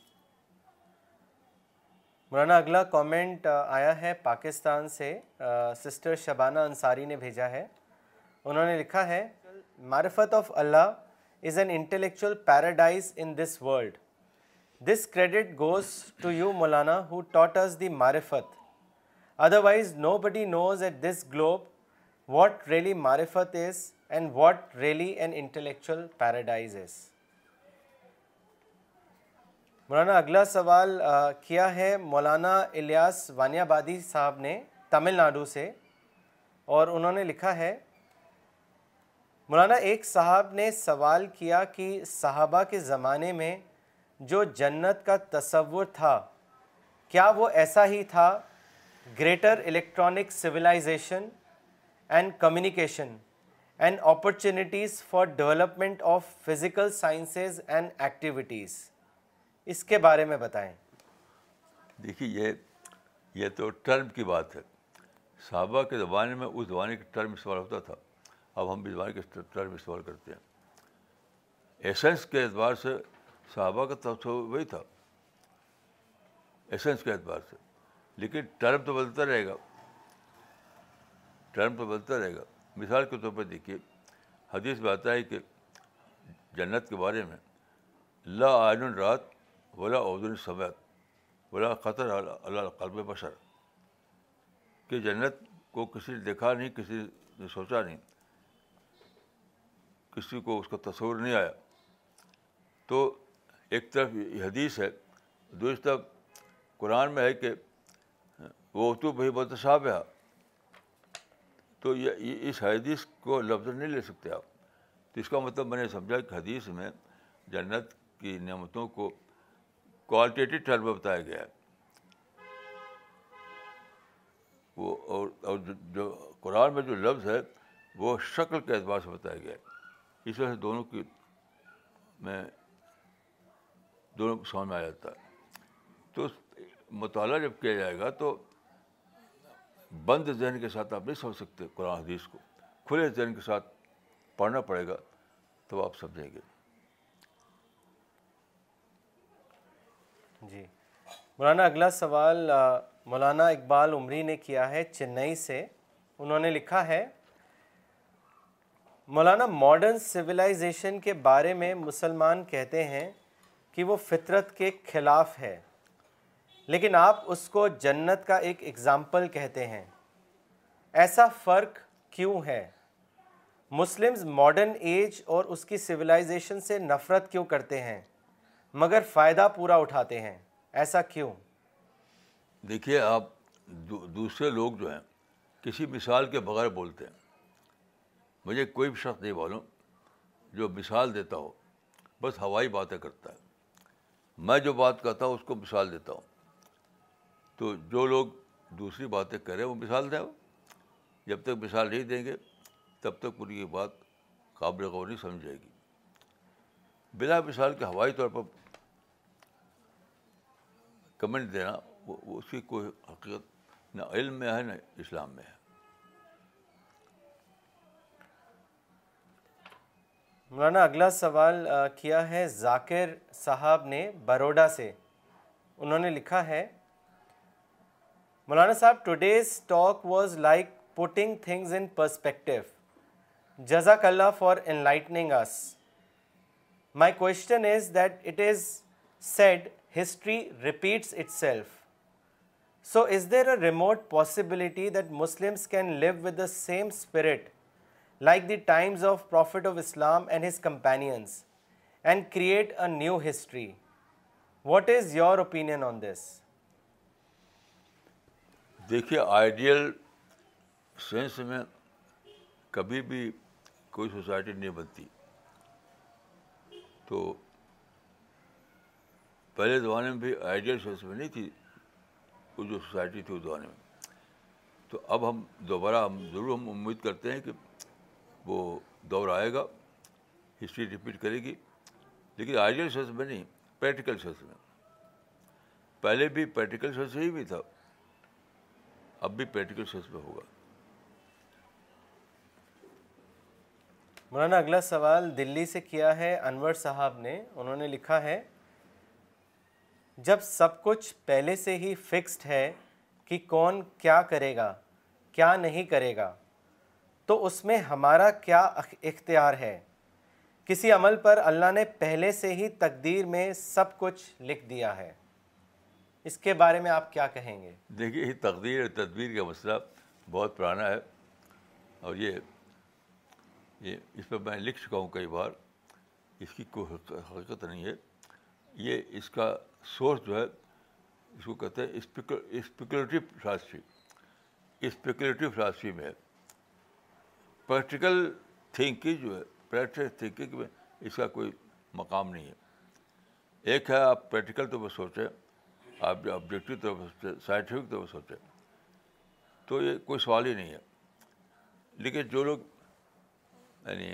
مولانا اگلا کامنٹ آیا ہے پاکستان سے سسٹر شبانہ انصاری نے بھیجا ہے انہوں نے لکھا ہے معرفت of Allah is an intellectual paradise in this world this credit goes to you Maulana who taught is the معرفت otherwise nobody knows at this globe what really marifat is and what really an intellectual paradise is Maulana اگلا سوال کیا ہے مولانا الیاس وانیابادی صاحب نے تمل ناڈو سے اور انہوں نے لکھا ہے مولانا ایک صاحب نے سوال کیا کہ کی صحابہ کے زمانے میں جو جنت کا تصور تھا کیا وہ ایسا ہی تھا greater electronic civilization and communication and opportunities for development of physical sciences and activities اس کے بارے میں بتائیں دیکھیے یہ یہ تو ٹرم کی بات ہے صحابہ کے زمانے میں اس زبانے کا ٹرم استعمال ہوتا تھا اب ہم بھی زمانے کے ٹرم استعمال کرتے ہیں ایسنس کے اعتبار سے صحابہ کا تو وہی تھا ایسنس کے اعتبار سے لیکن ٹرم تو بدلتا رہے گا ٹرم پہ بدلتا رہے گا مثال کے طور پہ دیکھیے حدیث میں آتا ہے کہ جنت کے بارے میں لا لاعین رات ولا سمیت ولا قطر اللہ قلب بشر کہ جنت کو کسی نے دیکھا نہیں کسی نے سوچا نہیں کسی کو اس کا تصور نہیں آیا تو ایک طرف یہ حدیث ہے دوسری طرف قرآن میں ہے کہ وہ تو بھائی بدشاہ ہے تو یہ اس حدیث کو لفظ نہیں لے سکتے آپ تو اس کا مطلب میں نے سمجھا کہ حدیث میں جنت کی نعمتوں کو کوالٹیٹیو ٹرم میں بتایا گیا ہے وہ اور جو جو قرآن میں جو لفظ ہے وہ شکل کے اعتبار سے بتایا گیا ہے اس وجہ سے دونوں کی میں دونوں کو سامنے آ جاتا ہے تو مطالعہ جب کیا جائے گا تو بند ذہن کے ساتھ آپ نہیں سمجھ سکتے قرآن حدیث کو کھلے ذہن کے ساتھ پڑھنا پڑے گا تو آپ سمجھیں گے جی مولانا اگلا سوال مولانا اقبال عمری نے کیا ہے چنئی سے انہوں نے لکھا ہے مولانا ماڈرن سویلائزیشن کے بارے میں مسلمان کہتے ہیں کہ وہ فطرت کے خلاف ہے لیکن آپ اس کو جنت کا ایک اگزامپل کہتے ہیں ایسا فرق کیوں ہے مسلمز ماڈرن ایج اور اس کی سویلائزیشن سے نفرت کیوں کرتے ہیں مگر فائدہ پورا اٹھاتے ہیں ایسا کیوں دیکھیے آپ دوسرے لوگ جو ہیں کسی مثال کے بغیر بولتے ہیں مجھے کوئی بھی شخص نہیں بولوں جو مثال دیتا ہو بس ہوائی باتیں کرتا ہے میں جو بات کہتا ہوں اس کو مثال دیتا ہوں تو جو لوگ دوسری باتیں کریں وہ مثال دیں جب تک مثال نہیں دیں گے تب تک پوری یہ بات قابل غور نہیں سمجھ جائے گی بلا مثال کے ہوائی طور پر کمنٹ دینا وہ اس کی کوئی حقیقت نہ علم میں ہے نہ اسلام میں ہے مولانا اگلا سوال کیا ہے ذاکر صاحب نے بروڈا سے انہوں نے لکھا ہے Maulana sahab today's talk was like putting things in perspective جزاک اللہ for lighting us my question is that it is said history repeats itself so is there a remote possibility that Muslims can live with the same spirit like the times of prophet of Islam and his companions and create a new history what is your opinion on this دیکھیے ideal sense میں کبھی بھی کوئی society نہیں بنتی تو پہلے زمانے میں بھی آئیڈیل سینس میں نہیں تھی وہ جو سوسائٹی تھی اس زمانے میں تو اب ہم دوبارہ ہم ضرور ہم امید کرتے ہیں کہ وہ دور آئے گا ہسٹری رپیٹ کرے گی لیکن آئیڈیل سینس میں نہیں پریکٹیکل سینس میں پہلے بھی پریکٹیکل سینس ہی بھی تھا اب بھی پیٹیکل مولانا اگلا سوال دلی سے کیا ہے انور صاحب نے انہوں نے لکھا ہے جب سب کچھ پہلے سے ہی فکسڈ ہے کہ کون کیا کرے گا کیا نہیں کرے گا تو اس میں ہمارا کیا اختیار ہے کسی عمل پر اللہ نے پہلے سے ہی تقدیر میں سب کچھ لکھ دیا ہے اس کے بارے میں آپ کیا کہیں گے دیکھیے یہ تقدیر تدبیر کا مسئلہ بہت پرانا ہے اور یہ اس پہ میں لکھ چکا ہوں کئی بار اس کی کوئی حقیقت نہیں ہے یہ اس کا سورس جو ہے اس کو کہتے ہیں اسپیکولیٹو فلاسفی اسپیکولیٹو فلاسفی میں ہے پریکٹیکل تھنکنگ جو ہے پریکٹیکل تھنکنگ میں اس کا کوئی مقام نہیں ہے ایک ہے آپ پریکٹیکل تو وہ سوچیں آپ جو آبجیکٹو طور پہ سوچتے سائنٹیفک طور پہ سوچیں تو یہ کوئی سوال ہی نہیں ہے لیکن جو لوگ یعنی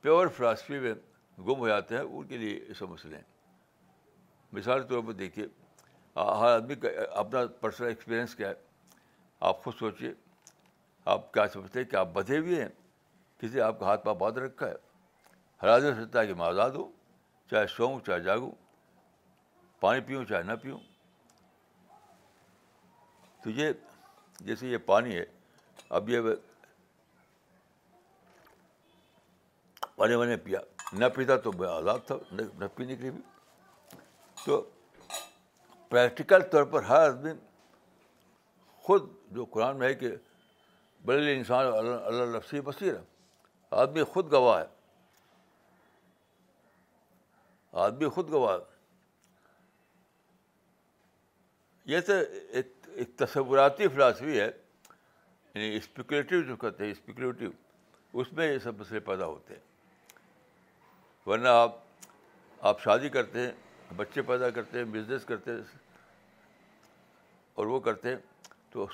پیور فلاسفی میں گم ہو جاتے ہیں ان کے لیے یہ سب مسئلے ہیں مثال کے طور پر دیکھیے ہر آدمی کا اپنا پرسنل ایکسپیرئنس کیا ہے آپ خود سوچیے آپ کیا سمجھتے ہیں کہ آپ بدھے ہوئے ہیں کسی آپ کا ہاتھ پاؤں باندھ رکھا ہے ہر آدمی سوچتا ہے کہ میں آزاد ہوں چاہے سوؤں چاہے جاگوں پانی پیوں چاہے نہ پیوں تو یہ جیسے یہ پانی ہے اب یہ پانی میں نے پیا نہ پیتا تو میں آزاد تھا نہ پینے کے لیے بھی تو پریکٹیکل طور پر ہر آدمی خود جو قرآن میں ہے کہ بڑے انسان اللہ اللہ لفصی بصیر ہے آدمی خود گواہ ہے آدمی خود گواہ ہے یہ تو ایک تصوراتی فلاسفی ہے یعنی اسپیکولیٹیو جو کہتے ہیں اسپیکولیٹیو اس میں یہ سب مسئلے پیدا ہوتے ہیں ورنہ آپ آپ شادی کرتے ہیں بچے پیدا کرتے ہیں بزنس کرتے اور وہ کرتے تو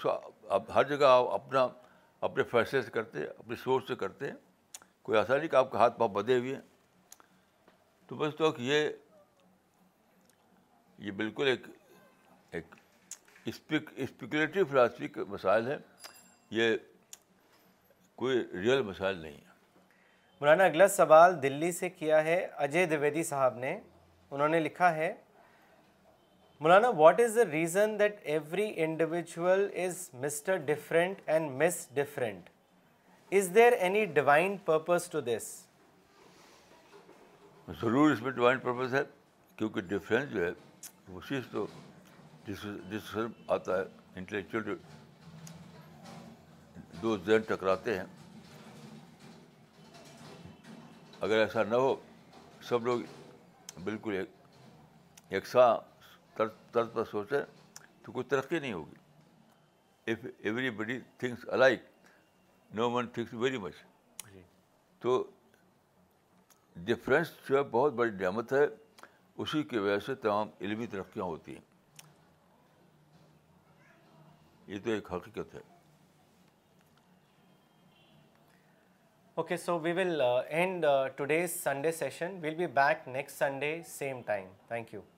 آپ ہر جگہ آپ اپنا اپنے فیصلے سے کرتے اپنی سوچ سے کرتے ہیں کوئی نہیں کہ آپ کا ہاتھ پاؤں بدھے ہوئے ہیں تو بس تو یہ یہ بالکل ایک اسپیکولیٹری فلاسفی کے مسائل ہیں یہ کوئی ریئل مسائل نہیں ہے مولانا اگلا سوال دلی سے کیا ہے اجے دیویدی صاحب نے انہوں نے لکھا ہے Maulana what is the reason that every individual is mister different and miss different is there any divine purpose to this ضرور اس میں ڈیوائن پرپز ہے کیونکہ ڈفرینس جو ہے اسی سے تو ڈسر آتا ہے انٹلیکچوئل جو دو ذہن ٹکراتے ہیں اگر ایسا نہ ہو سب لوگ بالکل یکساں طرز پر سوچیں تو کوئی ترقی نہیں ہوگی everybody thinks alike no one thinks very much تو ڈفرینس جو ہے بہت بڑی نعمت ہے اسی کی وجہ سے تمام علمی ترقیاں ہوتی ہیں یہ تو ایک حقیقت ہے okay so we will end today's Sunday session we'll be back next Sunday same time thank you